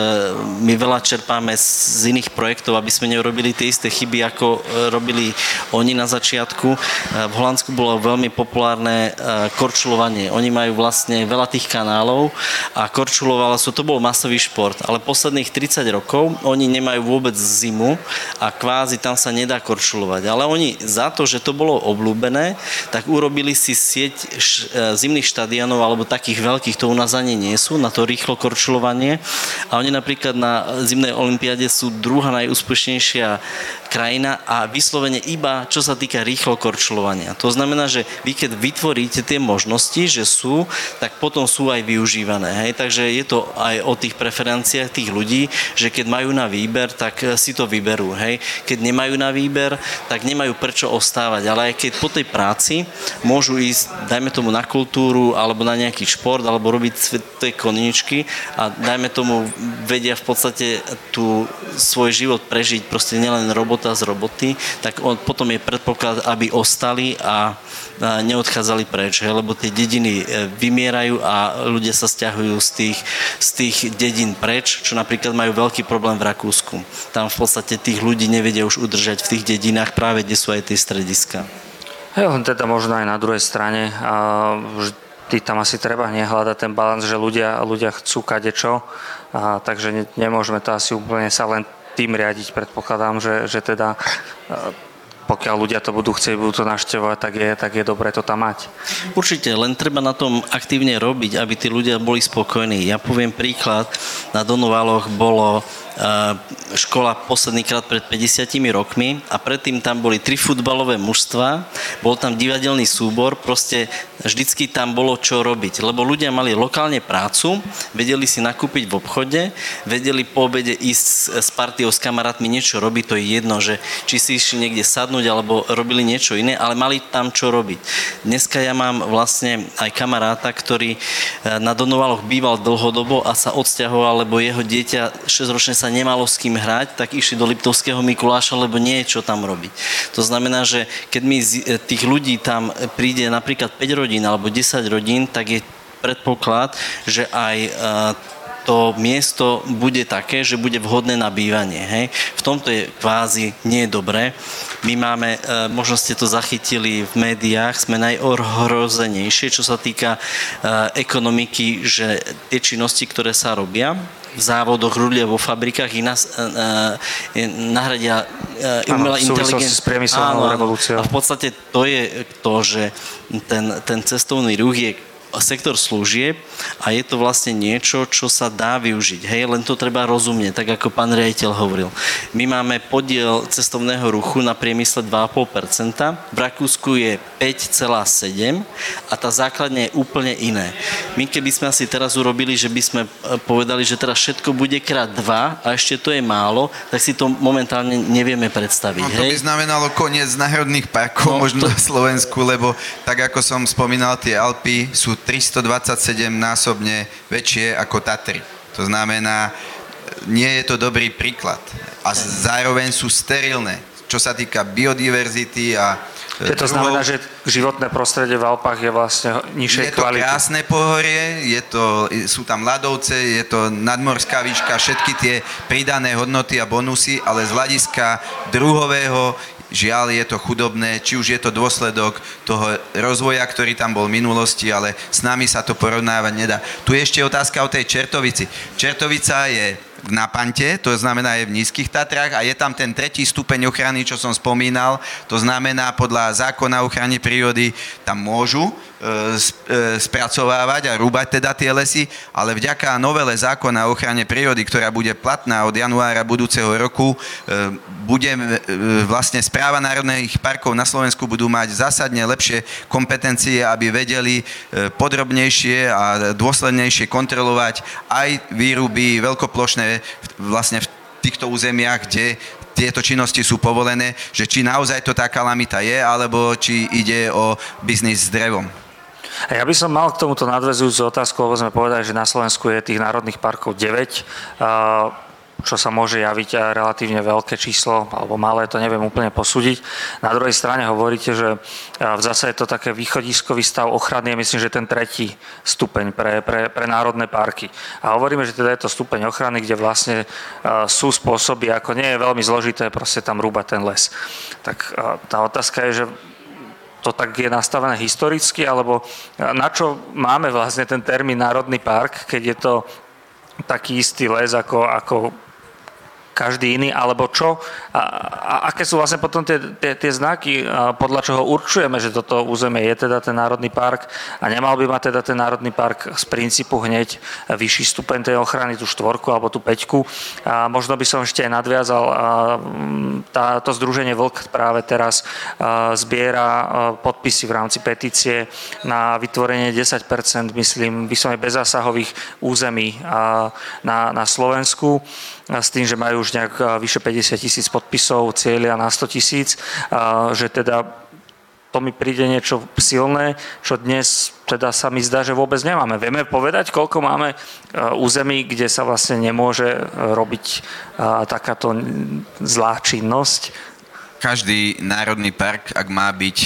my veľa čerpáme z iných projektov, aby sme neurobili tie isté chyby, ako e, robili oni na začiatku. V Holandsku bolo veľmi populárne korčulovanie. Oni majú vlastne veľa tých kanálov a korčulovala sú, to bol masový šport, ale posledných 30 rokov oni nemajú vôbec zimu a kvázi tam sa nedá korčulovať. Ale oni za to, že to bolo obľúbené, tak urobili si sieť e, zimných štadionov alebo takých veľkých, to u nás ani nie sú, na to rýchlo korčulovanie. A oni napríklad na zimnej olympiáde sú druhá najúspešnejšia krajina a vyslovene iba čo sa týka rýchlo korčulovania. To znamená, že vy keď vytvoríte tie možnosti, že sú, tak potom sú aj využívané. Hej? Takže je to aj o tých preferenciách tých ľudí, že keď majú na výber, tak eh, si to vyberú. Hej? Keď nemajú na výber, tak nemajú prečo ostávať. Ale aj keď po tej práci môžu ísť, dajme tomu na kultúru, alebo na nejaký šport, alebo robiť tie koničky a dajme tomu vedia v podstate tu svoj život prežiť proste nielen robot života z roboty, tak on, potom je predpoklad, aby ostali a, a neodchádzali preč, he, lebo tie dediny e, vymierajú a ľudia sa stiahujú z tých, z tých dedín preč, čo napríklad majú veľký problém v Rakúsku. Tam v podstate tých ľudí nevedia už udržať v tých dedinách, práve kde sú aj tie strediska. Hej, teda možno aj na druhej strane, a vždy tam asi treba nehľadať ten balans, že ľudia, ľudia chcú kadečo, a, takže ne, nemôžeme to asi úplne sa len tým riadiť, predpokladám, že, že teda e, pokiaľ ľudia to budú chcieť, budú to našťovať, tak je, tak je dobré to tam mať. Určite, len treba na tom aktívne robiť, aby tí ľudia boli spokojní. Ja poviem príklad, na Donovaloch bolo škola posledný krát pred 50 rokmi a predtým tam boli tri futbalové mužstva, bol tam divadelný súbor, proste vždycky tam bolo čo robiť, lebo ľudia mali lokálne prácu, vedeli si nakúpiť v obchode, vedeli po obede ísť s partiou, s kamarátmi niečo robiť, to je jedno, že či si išli niekde sadnúť alebo robili niečo iné, ale mali tam čo robiť. Dneska ja mám vlastne aj kamaráta, ktorý e, na Donovaloch býval dlhodobo a sa odsťahoval, lebo jeho dieťa 6-ročné sa nemalo s kým hrať, tak išli do Liptovského Mikuláša, lebo nie je čo tam robiť. To znamená, že keď mi z tých ľudí tam príde napríklad 5 rodín alebo 10 rodín, tak je predpoklad, že aj to miesto bude také, že bude vhodné na bývanie. Hej? V tomto je kvázi nie dobré. My máme, e, možno ste to zachytili v médiách, sme najohrozenejšie, čo sa týka e, ekonomiky, že tie činnosti, ktoré sa robia, v závodoch, ľudia vo fabrikách ich nás, uh, nahradia uh, umelá inteligencia. s priemyselnou revolúciou. A v podstate to je to, že ten, ten cestovný ruch je sektor služieb a je to vlastne niečo, čo sa dá využiť. Hej, len to treba rozumieť, tak ako pán riaditeľ hovoril. My máme podiel cestovného ruchu na priemysle 2,5%, v Rakúsku je 5,7% a tá základňa je úplne iné. My keby sme asi teraz urobili, že by sme e, povedali, že teraz všetko bude krát 2 a ešte to je málo, tak si to momentálne nevieme predstaviť. No, to by znamenalo koniec národných parkov no, možno to... na Slovensku, lebo tak ako som spomínal, tie Alpy sú 327 násobne väčšie ako Tatry. To znamená, nie je to dobrý príklad. A zároveň sú sterilné, čo sa týka biodiverzity a je to znamená, že životné prostredie v Alpách je vlastne nižšej kvality. Je to krásne pohorie, je to, sú tam ľadovce, je to nadmorská výška, všetky tie pridané hodnoty a bonusy, ale z hľadiska druhového Žiaľ, je to chudobné, či už je to dôsledok toho rozvoja, ktorý tam bol v minulosti, ale s nami sa to porovnávať nedá. Tu je ešte otázka o tej Čertovici. Čertovica je na Pante, to znamená je v nízkych Tatrách a je tam ten tretí stupeň ochrany, čo som spomínal, to znamená podľa zákona ochrany prírody tam môžu spracovávať a rúbať teda tie lesy, ale vďaka novele zákona o ochrane prírody, ktorá bude platná od januára budúceho roku, e, bude vlastne správa národných parkov na Slovensku budú mať zásadne lepšie kompetencie, aby vedeli podrobnejšie a dôslednejšie kontrolovať aj výruby veľkoplošné vlastne v týchto územiach, kde tieto činnosti sú povolené, že či naozaj to tá kalamita je, alebo či ide o biznis s drevom. Ja by som mal k tomuto nadvezujúcu otázku, lebo sme povedali, že na Slovensku je tých národných parkov 9 čo sa môže javiť relatívne veľké číslo, alebo malé, to neviem úplne posúdiť. Na druhej strane hovoríte, že v zase je to také východiskový stav ochrany, je myslím, že ten tretí stupeň pre, pre, pre národné parky. A hovoríme, že teda je to stupeň ochrany, kde vlastne sú spôsoby, ako nie je veľmi zložité proste tam rúbať ten les. Tak tá otázka je, že to tak je nastavené historicky, alebo na čo máme vlastne ten termín Národný park, keď je to taký istý les ako, ako každý iný, alebo čo? A, a aké sú vlastne potom tie, tie, tie znaky, podľa čoho určujeme, že toto územie je teda ten národný park a nemal by mať teda ten národný park z princípu hneď vyšší stupeň tej ochrany, tú štvorku alebo tú peťku. A možno by som ešte aj nadviazal, tá, to združenie Vlk práve teraz zbiera podpisy v rámci petície na vytvorenie 10%, myslím, vyslovene bezásahových území na, na Slovensku s tým, že majú už nejak vyše 50 tisíc podpisov, cieľia na 100 tisíc, že teda to mi príde niečo silné, čo dnes teda sa mi zdá, že vôbec nemáme. Vieme povedať, koľko máme území, kde sa vlastne nemôže robiť takáto zlá činnosť? Každý národný park, ak má byť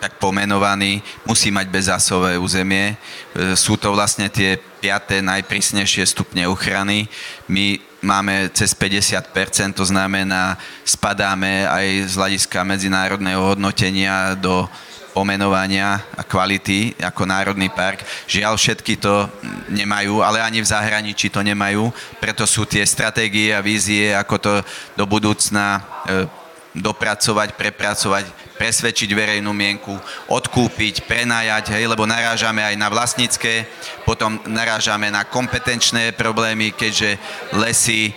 tak pomenovaný, musí mať bezásové územie. E, sú to vlastne tie piaté najprísnejšie stupne ochrany. My máme cez 50%, to znamená, spadáme aj z hľadiska medzinárodného hodnotenia do pomenovania a kvality ako Národný park. Žiaľ, všetky to nemajú, ale ani v zahraničí to nemajú. Preto sú tie stratégie a vízie, ako to do budúcna e, dopracovať, prepracovať, presvedčiť verejnú mienku, odkúpiť, prenajať, hej, lebo narážame aj na vlastnícke, potom narážame na kompetenčné problémy, keďže lesy e,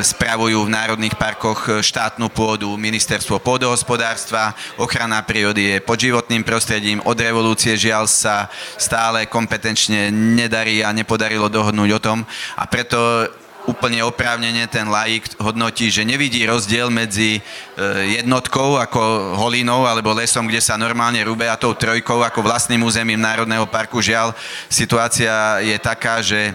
spravujú v národných parkoch e, štátnu pôdu, ministerstvo pôdohospodárstva, ochrana prírody je pod životným prostredím, od revolúcie žiaľ sa stále kompetenčne nedarí a nepodarilo dohodnúť o tom. A preto úplne oprávnene ten laik hodnotí, že nevidí rozdiel medzi e, jednotkou ako holinou alebo lesom, kde sa normálne rúbe a tou trojkou ako vlastným územím Národného parku. Žiaľ, situácia je taká, že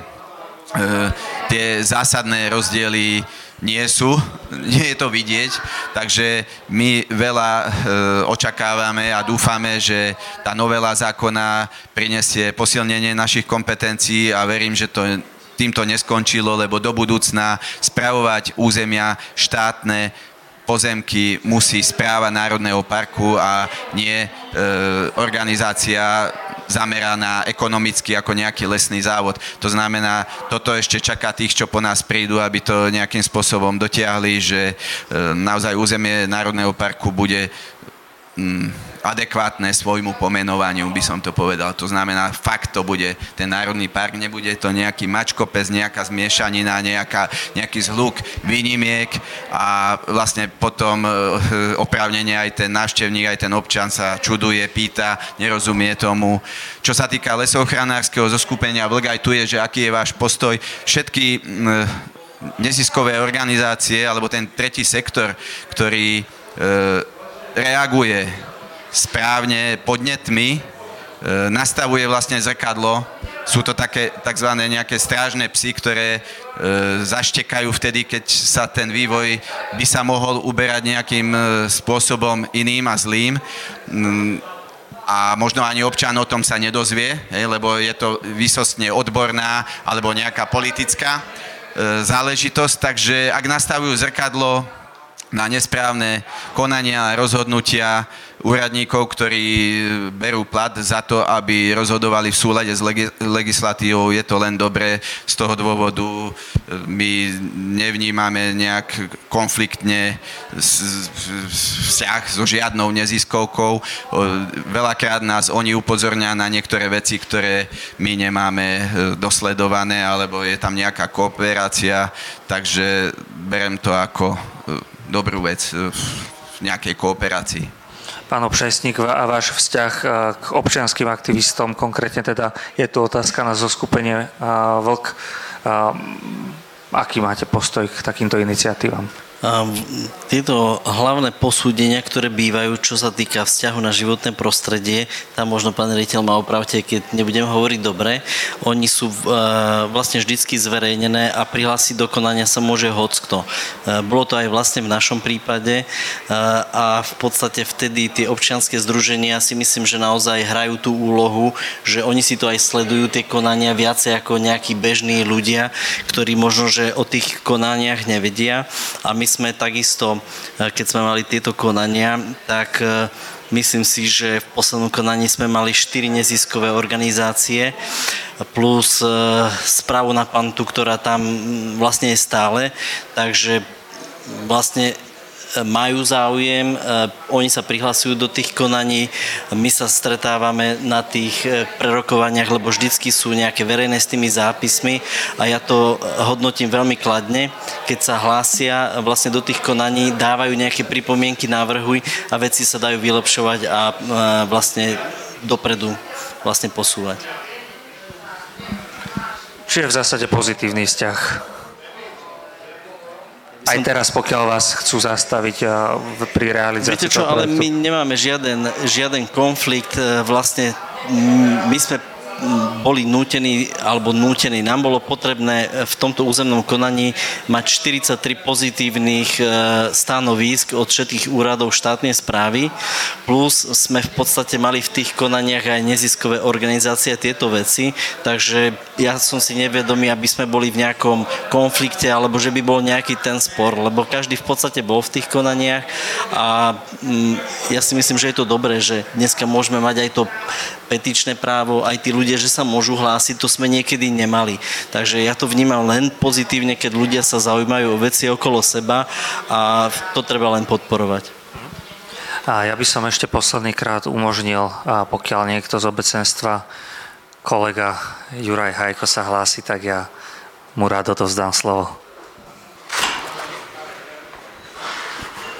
tie zásadné rozdiely nie sú, nie je to vidieť, takže my veľa e, očakávame a dúfame, že tá novela zákona prinesie posilnenie našich kompetencií a verím, že to týmto neskončilo, lebo do budúcna spravovať územia štátne pozemky musí správa Národného parku a nie e, organizácia zameraná ekonomicky ako nejaký lesný závod. To znamená, toto ešte čaká tých, čo po nás prídu, aby to nejakým spôsobom dotiahli, že e, naozaj územie Národného parku bude mm, adekvátne svojmu pomenovaniu, by som to povedal. To znamená, fakt to bude ten Národný park, nebude to nejaký mačkopes, nejaká zmiešanina, nejaká, nejaký zhluk výnimiek a vlastne potom e, oprávnenie aj ten návštevník, aj ten občan sa čuduje, pýta, nerozumie tomu. Čo sa týka lesochranárskeho zoskupenia Vlk, aj tu je, že aký je váš postoj. Všetky neziskové organizácie, alebo ten tretí sektor, ktorý e, reaguje správne podnetmi, e, nastavuje vlastne zrkadlo. Sú to také tzv. nejaké strážne psy, ktoré e, zaštekajú vtedy, keď sa ten vývoj by sa mohol uberať nejakým e, spôsobom iným a zlým. Mm, a možno ani občan o tom sa nedozvie, lebo je to vysostne odborná alebo nejaká politická záležitosť. Takže ak nastavujú zrkadlo na nesprávne konania a rozhodnutia, úradníkov, ktorí berú plat za to, aby rozhodovali v súlade s legislatívou. Je to len dobré. Z toho dôvodu e, my nevnímame nejak konfliktne vzťah so žiadnou neziskovkou. Veľakrát nás oni upozorňa na niektoré veci, ktoré my nemáme e, dosledované, alebo je tam nejaká kooperácia, takže berem to ako e, dobrú vec v nejakej kooperácii pán Obšajsník, a váš vzťah k občianským aktivistom, konkrétne teda je tu otázka na zoskupenie VLK. Aký máte postoj k takýmto iniciatívam? Tieto hlavné posúdenia, ktoré bývajú, čo sa týka vzťahu na životné prostredie, tam možno pán riaditeľ ma opravte, keď nebudem hovoriť dobre, oni sú vlastne vždycky zverejnené a prihlásiť do konania sa môže hockto. Bolo to aj vlastne v našom prípade a v podstate vtedy tie občianské združenia si myslím, že naozaj hrajú tú úlohu, že oni si to aj sledujú, tie konania viacej ako nejakí bežní ľudia, ktorí možno, že o tých konaniach nevedia a my sme takisto, e, keď sme mali tieto konania, tak e, myslím si, že v poslednom konaní sme mali 4 neziskové organizácie plus e, správu na pantu, ktorá tam vlastne je stále. Takže vlastne majú záujem, e, oni sa prihlasujú do tých konaní, my sa stretávame na tých e, prerokovaniach, lebo vždycky sú nejaké verejné s tými zápismi a ja to hodnotím veľmi kladne, keď sa hlásia vlastne do tých konaní, dávajú nejaké pripomienky, návrhy a veci sa dajú vylepšovať a e, vlastne dopredu vlastne posúvať. Čiže v zásade pozitívny vzťah aj teraz, pokiaľ vás chcú zastaviť pri realizácii Viete čo, ale my nemáme žiaden, žiaden konflikt. E, vlastne my sme boli nútení alebo nútení. Nám bolo potrebné v tomto územnom konaní mať 43 pozitívnych e, stanovisk od všetkých úradov štátnej správy, plus sme v podstate mali v tých konaniach aj neziskové organizácie tieto veci, takže ja som si nevedomý, aby sme boli v nejakom konflikte alebo že by bol nejaký ten spor, lebo každý v podstate bol v tých konaniach a mm, ja si myslím, že je to dobré, že dneska môžeme mať aj to petičné právo, aj tí ľudia, že sa môžu hlásiť, to sme niekedy nemali. Takže ja to vnímam len pozitívne, keď ľudia sa zaujímajú o veci okolo seba a to treba len podporovať. A ja by som ešte posledný krát umožnil, a pokiaľ niekto z obecenstva, kolega Juraj Hajko sa hlási, tak ja mu rád odovzdám slovo.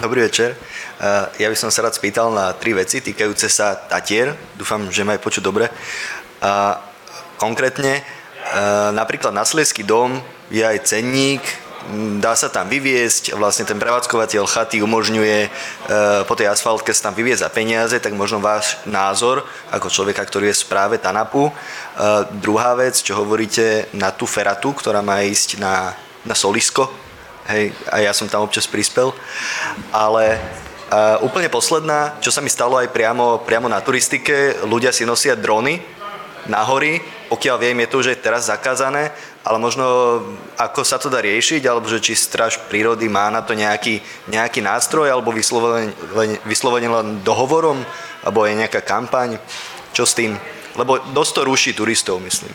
Dobrý večer. Eh, ja by som sa rád spýtal na tri veci týkajúce sa Tatier. Dúfam, že ma aj počuť dobre. A konkrétne, eh, napríklad na Sleský dom je aj cenník, dá sa tam vyviesť, vlastne ten prevádzkovateľ chaty umožňuje e, po tej asfaltke sa tam vyviezť za peniaze, tak možno váš názor ako človeka, ktorý je v správe TANAPu. E, druhá vec, čo hovoríte na tú feratu, ktorá má ísť na, na solisko, hej, a ja som tam občas prispel, ale a úplne posledná, čo sa mi stalo aj priamo, priamo na turistike, ľudia si nosia drony na hory, pokiaľ viem, je to už aj teraz zakázané, ale možno ako sa to dá riešiť, alebo že či straž prírody má na to nejaký, nejaký nástroj, alebo vyslovene, vyslovene len dohovorom, alebo je nejaká kampaň, čo s tým? Lebo dosť to ruší turistov, myslím.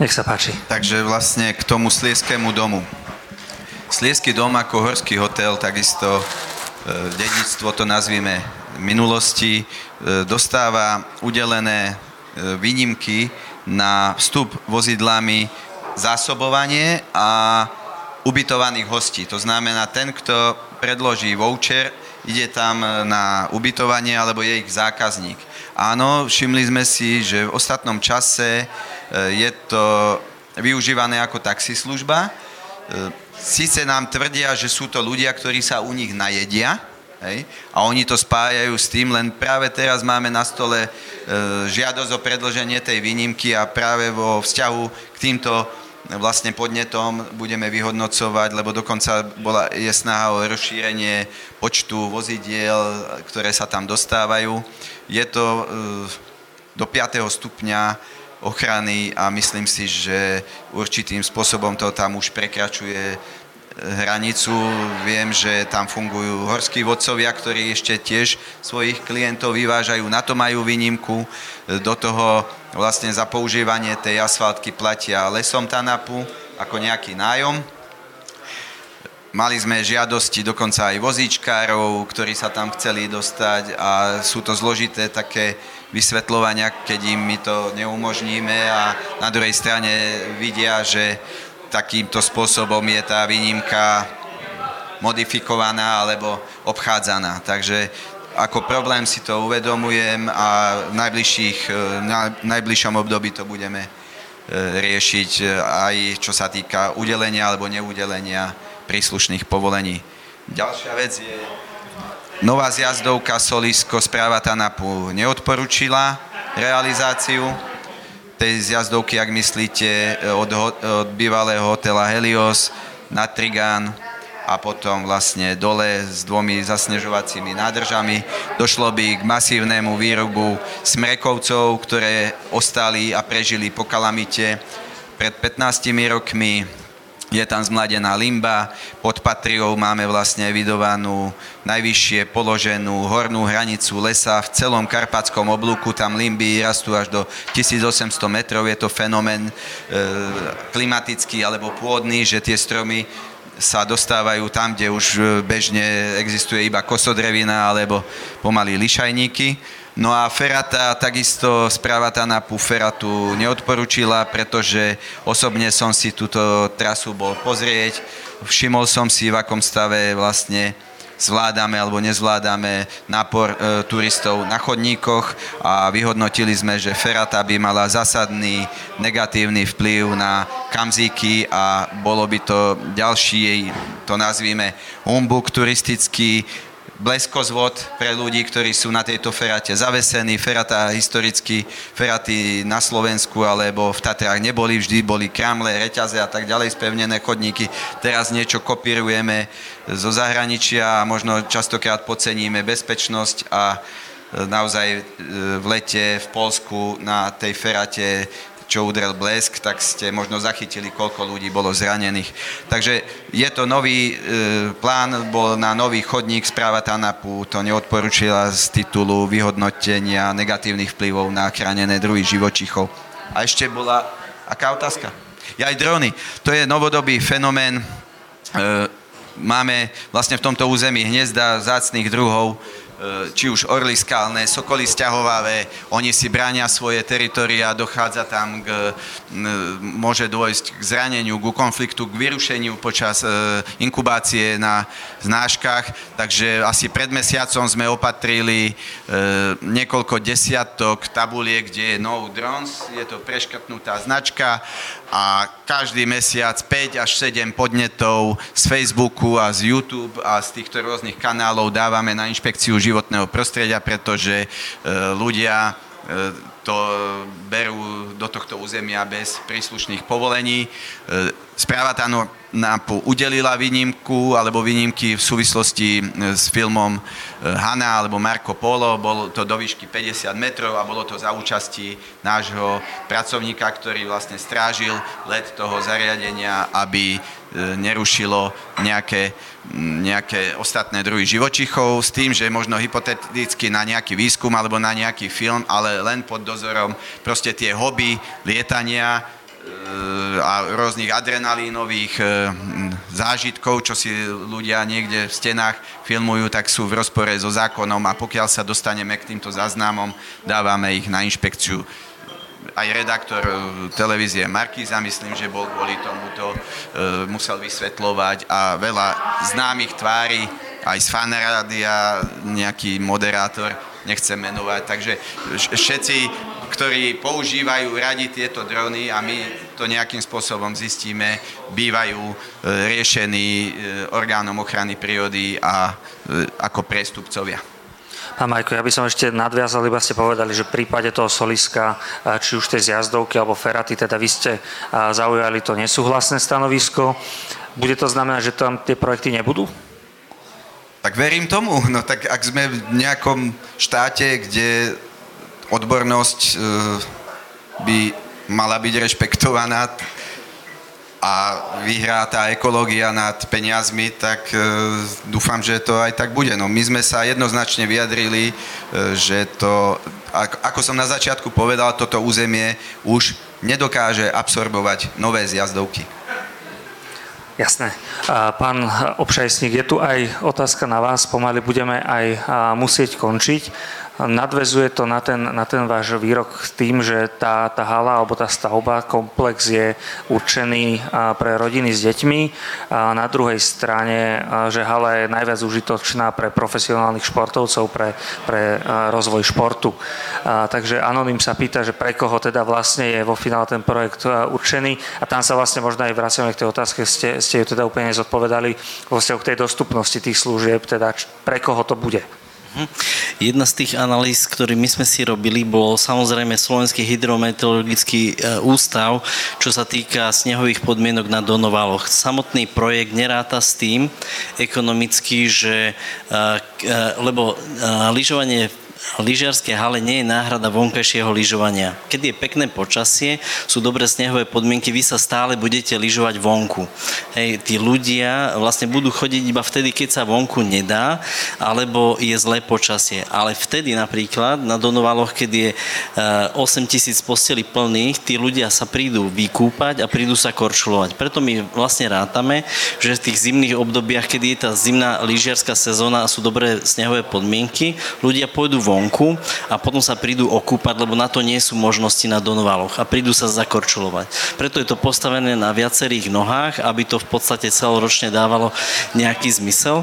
Nech sa páči. Takže vlastne k tomu Slieskému domu. Slieský dom ako horský hotel, takisto E, dedictvo to nazvime minulosti, e, dostáva udelené výnimky na vstup vozidlami zásobovanie a ubytovaných hostí. To znamená, ten, kto predloží voucher, ide tam na ubytovanie alebo je ich zákazník. Áno, všimli sme si, že v ostatnom čase je to využívané ako taxislužba. Sice nám tvrdia, že sú to ľudia, ktorí sa u nich najedia, hej, a oni to spájajú s tým, len práve teraz máme na stole e, žiadosť o predlženie tej výnimky a práve vo vzťahu k týmto vlastne podnetom budeme vyhodnocovať, lebo dokonca bola, je snaha o rozšírenie počtu vozidiel, ktoré sa tam dostávajú. Je to e, do 5. stupňa ochrany a myslím si, že určitým spôsobom to tam už prekračuje hranicu. Viem, že tam fungujú horskí vodcovia, ktorí ešte tiež svojich klientov vyvážajú, na to majú výnimku. Do toho vlastne za používanie tej asfaltky platia lesom Tanapu ako nejaký nájom. Mali sme žiadosti dokonca aj vozíčkárov, ktorí sa tam chceli dostať a sú to zložité také vysvetľovania, keď im my to neumožníme a na druhej strane vidia, že takýmto spôsobom je tá výnimka modifikovaná alebo obchádzaná. Takže ako problém si to uvedomujem a v najbližších, na najbližšom období to budeme e, riešiť e, aj čo sa týka udelenia alebo neudelenia príslušných povolení. Ďalšia vec je Nová zjazdovka Solisko správa TANAPu neodporučila realizáciu tej zjazdovky, ak myslíte, od, od bývalého hotela Helios na Trigán a potom vlastne dole s dvomi zasnežovacími nádržami. Došlo by k masívnemu výrobu smrekovcov, ktoré ostali a prežili po kalamite pred 15 rokmi je tam zmladená limba, pod Patriou máme vlastne evidovanú najvyššie položenú hornú hranicu lesa v celom karpatskom oblúku, tam limby rastú až do 1800 metrov, je to fenomén e, klimatický alebo pôdny, že tie stromy sa dostávajú tam, kde už e, bežne existuje iba kosodrevina alebo pomaly lišajníky. No a Ferata, takisto správa Tanapu Feratu neodporúčila, pretože osobne som si túto trasu bol pozrieť. Všimol som si, v akom stave vlastne zvládame alebo nezvládame nápor e, turistov na chodníkoch a vyhodnotili sme, že Ferata by mala zásadný negatívny vplyv na kamzíky a bolo by to ďalší, to nazvíme, humbuk turistický, bleskozvod pre ľudí, ktorí sú na tejto ferate zavesení. Ferata historicky, feraty na Slovensku alebo v Tatrách neboli, vždy boli kramle, reťaze a tak ďalej, spevnené chodníky. Teraz niečo kopírujeme zo zahraničia a možno častokrát podceníme bezpečnosť a naozaj e, v lete v Polsku na tej ferate čo udrel blesk, tak ste možno zachytili, koľko ľudí bolo zranených. Takže je to nový e, plán, bol na nový chodník, správa TANAPu to neodporučila z titulu vyhodnotenia negatívnych vplyvov na chránené druhy živočichov. A ešte bola, aká otázka? Ja aj drony. To je novodobý fenomén. E, máme vlastne v tomto území hniezda zácných druhov či už orly skalné, sokoly sťahovavé, oni si bránia svoje teritoria, dochádza tam k, môže dôjsť k zraneniu, ku konfliktu, k vyrušeniu počas inkubácie na znáškach, takže asi pred mesiacom sme opatrili niekoľko desiatok tabuliek, kde je no drones, je to preškrtnutá značka a každý mesiac 5 až 7 podnetov z Facebooku a z YouTube a z týchto rôznych kanálov dávame na inšpekciu životného prostredia, pretože e, ľudia e, to berú do tohto územia bez príslušných povolení. E, správa tá NAPu udelila výnimku alebo výnimky v súvislosti s filmom Hanna alebo Marco Polo. Bolo to do výšky 50 metrov a bolo to za účasti nášho pracovníka, ktorý vlastne strážil let toho zariadenia, aby nerušilo nejaké nejaké ostatné druhy živočichov s tým, že možno hypoteticky na nejaký výskum alebo na nejaký film, ale len pod dozorom proste tie hobby, lietania e, a rôznych adrenalínových e, zážitkov, čo si ľudia niekde v stenách filmujú, tak sú v rozpore so zákonom a pokiaľ sa dostaneme k týmto záznamom, dávame ich na inšpekciu aj redaktor e, televízie Markíza, myslím, že bol kvôli tomuto, e, musel vysvetľovať a veľa známych tvári, aj z fanrádia, nejaký moderátor, nechcem menovať, takže všetci, ktorí používajú radi tieto drony a my to nejakým spôsobom zistíme, bývajú e, riešení orgánom ochrany prírody a ako prestupcovia. Pán Majko, ja by som ešte nadviazal, iba ste povedali, že v prípade toho soliska, či už tej zjazdovky alebo feraty, teda vy ste zaujali to nesúhlasné stanovisko. Bude to znamenať, že tam tie projekty nebudú? Tak verím tomu. No tak ak sme v nejakom štáte, kde odbornosť e, by mala byť rešpektovaná, a vyhrá tá ekológia nad peniazmi, tak e, dúfam, že to aj tak bude. No my sme sa jednoznačne vyjadrili, e, že to, ako, ako som na začiatku povedal, toto územie už nedokáže absorbovať nové zjazdovky. Jasné. Pán Obšajsník, je tu aj otázka na vás, pomaly budeme aj musieť končiť nadvezuje to na ten, na ten váš výrok tým, že tá, tá hala alebo tá stavba, komplex je určený pre rodiny s deťmi. A na druhej strane, že hala je najviac užitočná pre profesionálnych športovcov, pre, pre rozvoj športu. A, takže Anonym sa pýta, že pre koho teda vlastne je vo finále ten projekt určený a tam sa vlastne možno aj vraciame k tej otázke, ste, ste ju teda úplne zodpovedali vzťahu k tej dostupnosti tých služieb, teda pre koho to bude. Mhm. Jedna z tých analýz, ktoré my sme si robili, bol samozrejme Slovenský hydrometeorologický e, ústav, čo sa týka snehových podmienok na Donovaloch. Samotný projekt neráta s tým ekonomicky, že, e, e, lebo lyžovanie lyžiarskej hale nie je náhrada vonkajšieho lyžovania. Keď je pekné počasie, sú dobré snehové podmienky, vy sa stále budete lyžovať vonku. Hej, tí ľudia vlastne budú chodiť iba vtedy, keď sa vonku nedá, alebo je zlé počasie. Ale vtedy napríklad na Donovaloch, keď je 8 eh, tisíc posteli plných, tí ľudia sa prídu vykúpať a prídu sa korčulovať. Preto my vlastne rátame, že v tých zimných obdobiach, keď je tá zimná lyžiarská sezóna a sú dobré snehové podmienky, ľudia pôjdu vonku a potom sa prídu okúpať, lebo na to nie sú možnosti na Donovaloch a prídu sa zakorčulovať. Preto je to postavené na viacerých nohách, aby to v podstate celoročne dávalo nejaký zmysel.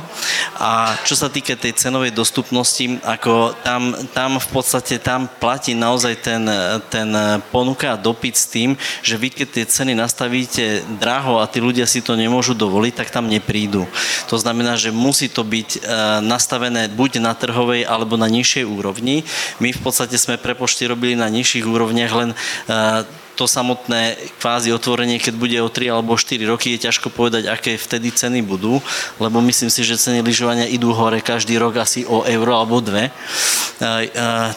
A čo sa týka tej cenovej dostupnosti, ako tam, tam v podstate tam platí naozaj ten, ten ponuka a dopyt s tým, že vy keď tie ceny nastavíte draho a tí ľudia si to nemôžu dovoliť, tak tam neprídu. To znamená, že musí to byť e, nastavené buď na trhovej alebo na nižšej úrovni. My v podstate sme prepočty robili na nižších úrovniach, len eh, to samotné kvázi otvorenie, keď bude o 3 alebo 4 roky, je ťažko povedať, aké vtedy ceny budú, lebo myslím si, že ceny lyžovania idú hore každý rok asi o euro alebo dve.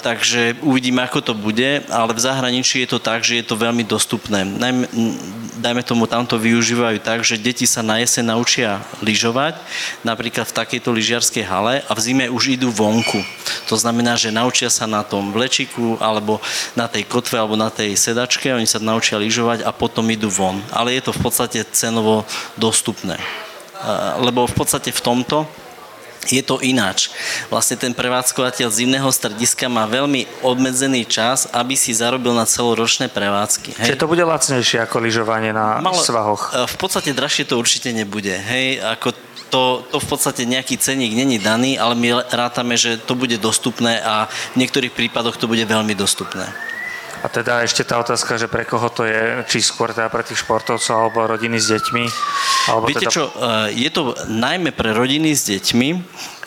Takže uvidíme, ako to bude, ale v zahraničí je to tak, že je to veľmi dostupné. Dajme tomu, tamto využívajú tak, že deti sa na jeseň naučia lyžovať, napríklad v takejto lyžiarskej hale a v zime už idú vonku. To znamená, že naučia sa na tom vlečiku alebo na tej kotve alebo na tej sedačke, oni sa naučia lyžovať a potom idú von. Ale je to v podstate cenovo dostupné. Lebo v podstate v tomto je to ináč. Vlastne ten prevádzkovateľ zimného strediska má veľmi obmedzený čas, aby si zarobil na celoročné prevádzky. Hej. Čiže to bude lacnejšie ako lyžovanie na Malo, svahoch? E, v podstate drahšie to určite nebude. Hej, ako to, to v podstate nejaký ceník není daný, ale my rátame, že to bude dostupné a v niektorých prípadoch to bude veľmi dostupné. A teda ešte tá otázka, že pre koho to je, či skôr teda pre tých športovcov alebo rodiny s deťmi? Alebo Viete teda... čo, e, je to najmä pre rodiny s deťmi,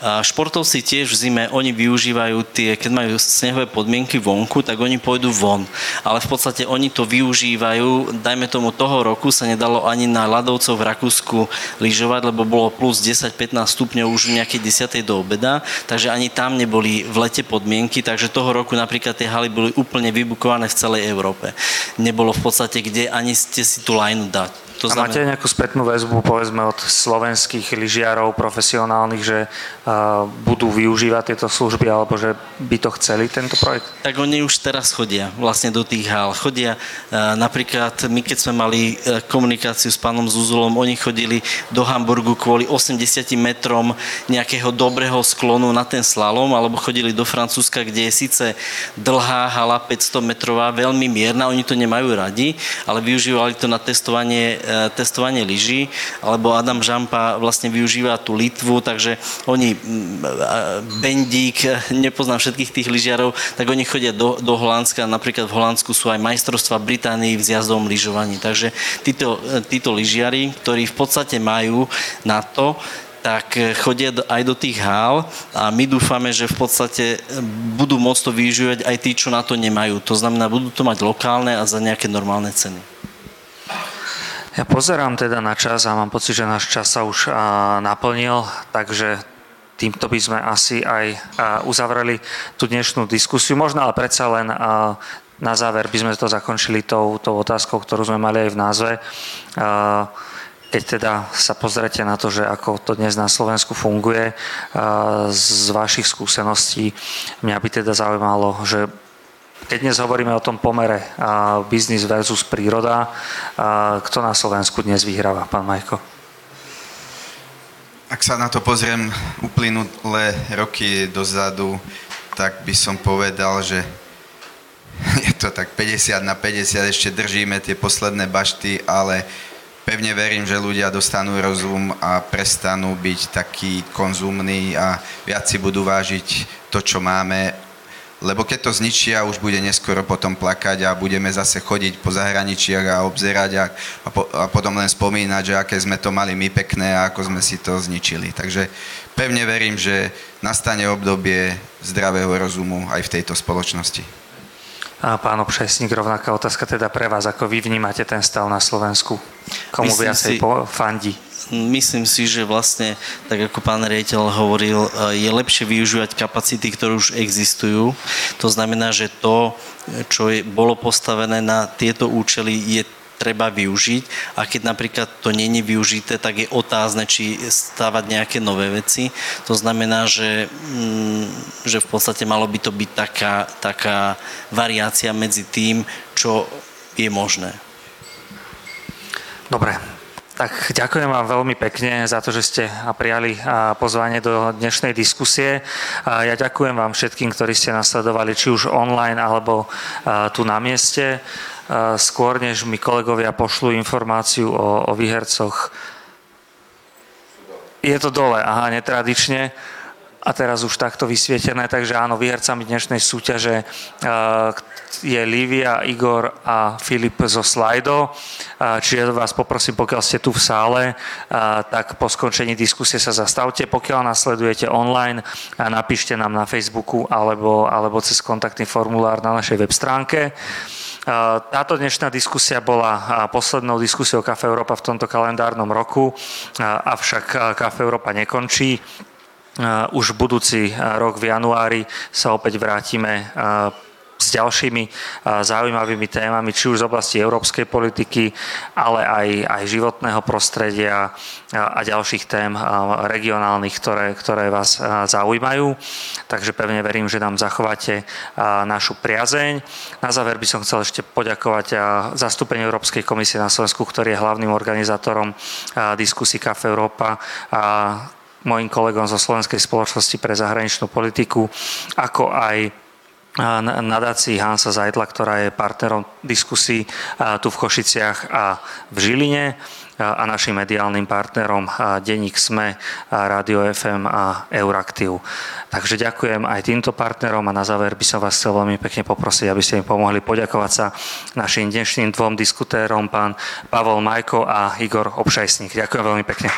športovci tiež v zime, oni využívajú tie, keď majú snehové podmienky vonku, tak oni pôjdu von. Ale v podstate oni to využívajú, dajme tomu toho roku sa nedalo ani na ľadovcov v Rakúsku lyžovať, lebo bolo plus 10-15 stupňov už v nejakej 10. do obeda, takže ani tam neboli v lete podmienky, takže toho roku napríklad tie haly boli úplne vybukované v celej Európe. Nebolo v podstate kde ani ste si tú lajnu dať. To znamená... A máte nejakú spätnú väzbu, povedzme, od slovenských lyžiarov profesionálnych, že uh, budú využívať tieto služby, alebo že by to chceli, tento projekt? Tak oni už teraz chodia vlastne do tých hál. Chodia uh, napríklad, my keď sme mali uh, komunikáciu s pánom Zuzulom, oni chodili do Hamburgu kvôli 80 metrom nejakého dobrého sklonu na ten slalom, alebo chodili do Francúzska, kde je síce dlhá hala 500 metrová, veľmi mierna, oni to nemajú radi, ale využívali to na testovanie E, testovanie lyží, alebo Adam Žampa vlastne využíva tú Litvu, takže oni, Bendík, nepoznám všetkých tých lyžiarov, tak oni chodia do, do Holandska, napríklad v Holandsku sú aj majstrovstva Británii v zjazdovom lyžovaní. Takže títo, e, títo lyžiari, ktorí v podstate majú na to, tak chodia aj do tých hál a my dúfame, že v podstate budú môcť to využívať aj tí, čo na to nemajú. To znamená, budú to mať lokálne a za nejaké normálne ceny. Ja pozerám teda na čas a mám pocit, že náš čas sa už naplnil, takže týmto by sme asi aj uzavreli tú dnešnú diskusiu. Možno ale predsa len na záver by sme to zakončili tou, tou otázkou, ktorú sme mali aj v názve. Keď teda sa pozrete na to, že ako to dnes na Slovensku funguje, z vašich skúseností, mňa by teda zaujímalo, že keď dnes hovoríme o tom pomere biznis versus príroda, kto na Slovensku dnes vyhráva, pán Majko? Ak sa na to pozriem uplynulé roky dozadu, tak by som povedal, že je to tak 50 na 50, ešte držíme tie posledné bašty, ale pevne verím, že ľudia dostanú rozum a prestanú byť takí konzumní a viac si budú vážiť to, čo máme lebo keď to zničia, už bude neskoro potom plakať a budeme zase chodiť po zahraničiach a obzerať a, a, po, a potom len spomínať, že aké sme to mali my pekné a ako sme si to zničili. Takže pevne verím, že nastane obdobie zdravého rozumu aj v tejto spoločnosti. A pán Obšesník, rovnaká otázka teda pre vás, ako vy vnímate ten stav na Slovensku? Komu Myslím viacej si... fandí? Myslím si, že vlastne, tak ako pán riaditeľ hovoril, je lepšie využívať kapacity, ktoré už existujú. To znamená, že to, čo je, bolo postavené na tieto účely, je treba využiť a keď napríklad to je využité, tak je otázne, či stávať nejaké nové veci. To znamená, že, mm, že v podstate malo by to byť taká, taká variácia medzi tým, čo je možné. Dobre, tak ďakujem vám veľmi pekne za to, že ste prijali pozvanie do dnešnej diskusie. Ja ďakujem vám všetkým, ktorí ste nasledovali či už online alebo tu na mieste. Skôr, než mi kolegovia pošlú informáciu o, o výhercoch, je to dole, aha, netradične a teraz už takto vysvietené, takže áno, výhercami dnešnej súťaže je Livia, Igor a Filip zo Slido. Čiže vás poprosím, pokiaľ ste tu v sále, tak po skončení diskusie sa zastavte. Pokiaľ nasledujete online, napíšte nám na Facebooku alebo, alebo cez kontaktný formulár na našej web stránke. Táto dnešná diskusia bola poslednou diskusiou Kafe Európa v tomto kalendárnom roku, avšak Kafe Európa nekončí. Už budúci rok v januári sa opäť vrátime s ďalšími zaujímavými témami, či už z oblasti európskej politiky, ale aj, aj životného prostredia a ďalších tém regionálnych, ktoré, ktoré vás zaujímajú. Takže pevne verím, že nám zachováte našu priazeň. Na záver by som chcel ešte poďakovať zastúpeniu Európskej komisie na Slovensku, ktorý je hlavným organizátorom diskusí Cafe Európa mojim kolegom zo Slovenskej spoločnosti pre zahraničnú politiku, ako aj nadácii Hansa Zajdla, ktorá je partnerom diskusí tu v Košiciach a v Žiline a našim mediálnym partnerom Deník SME, Radio FM a Euraktiv. Takže ďakujem aj týmto partnerom a na záver by som vás chcel veľmi pekne poprosiť, aby ste mi pomohli poďakovať sa našim dnešným dvom diskutérom, pán Pavol Majko a Igor Obšajsník. Ďakujem veľmi pekne.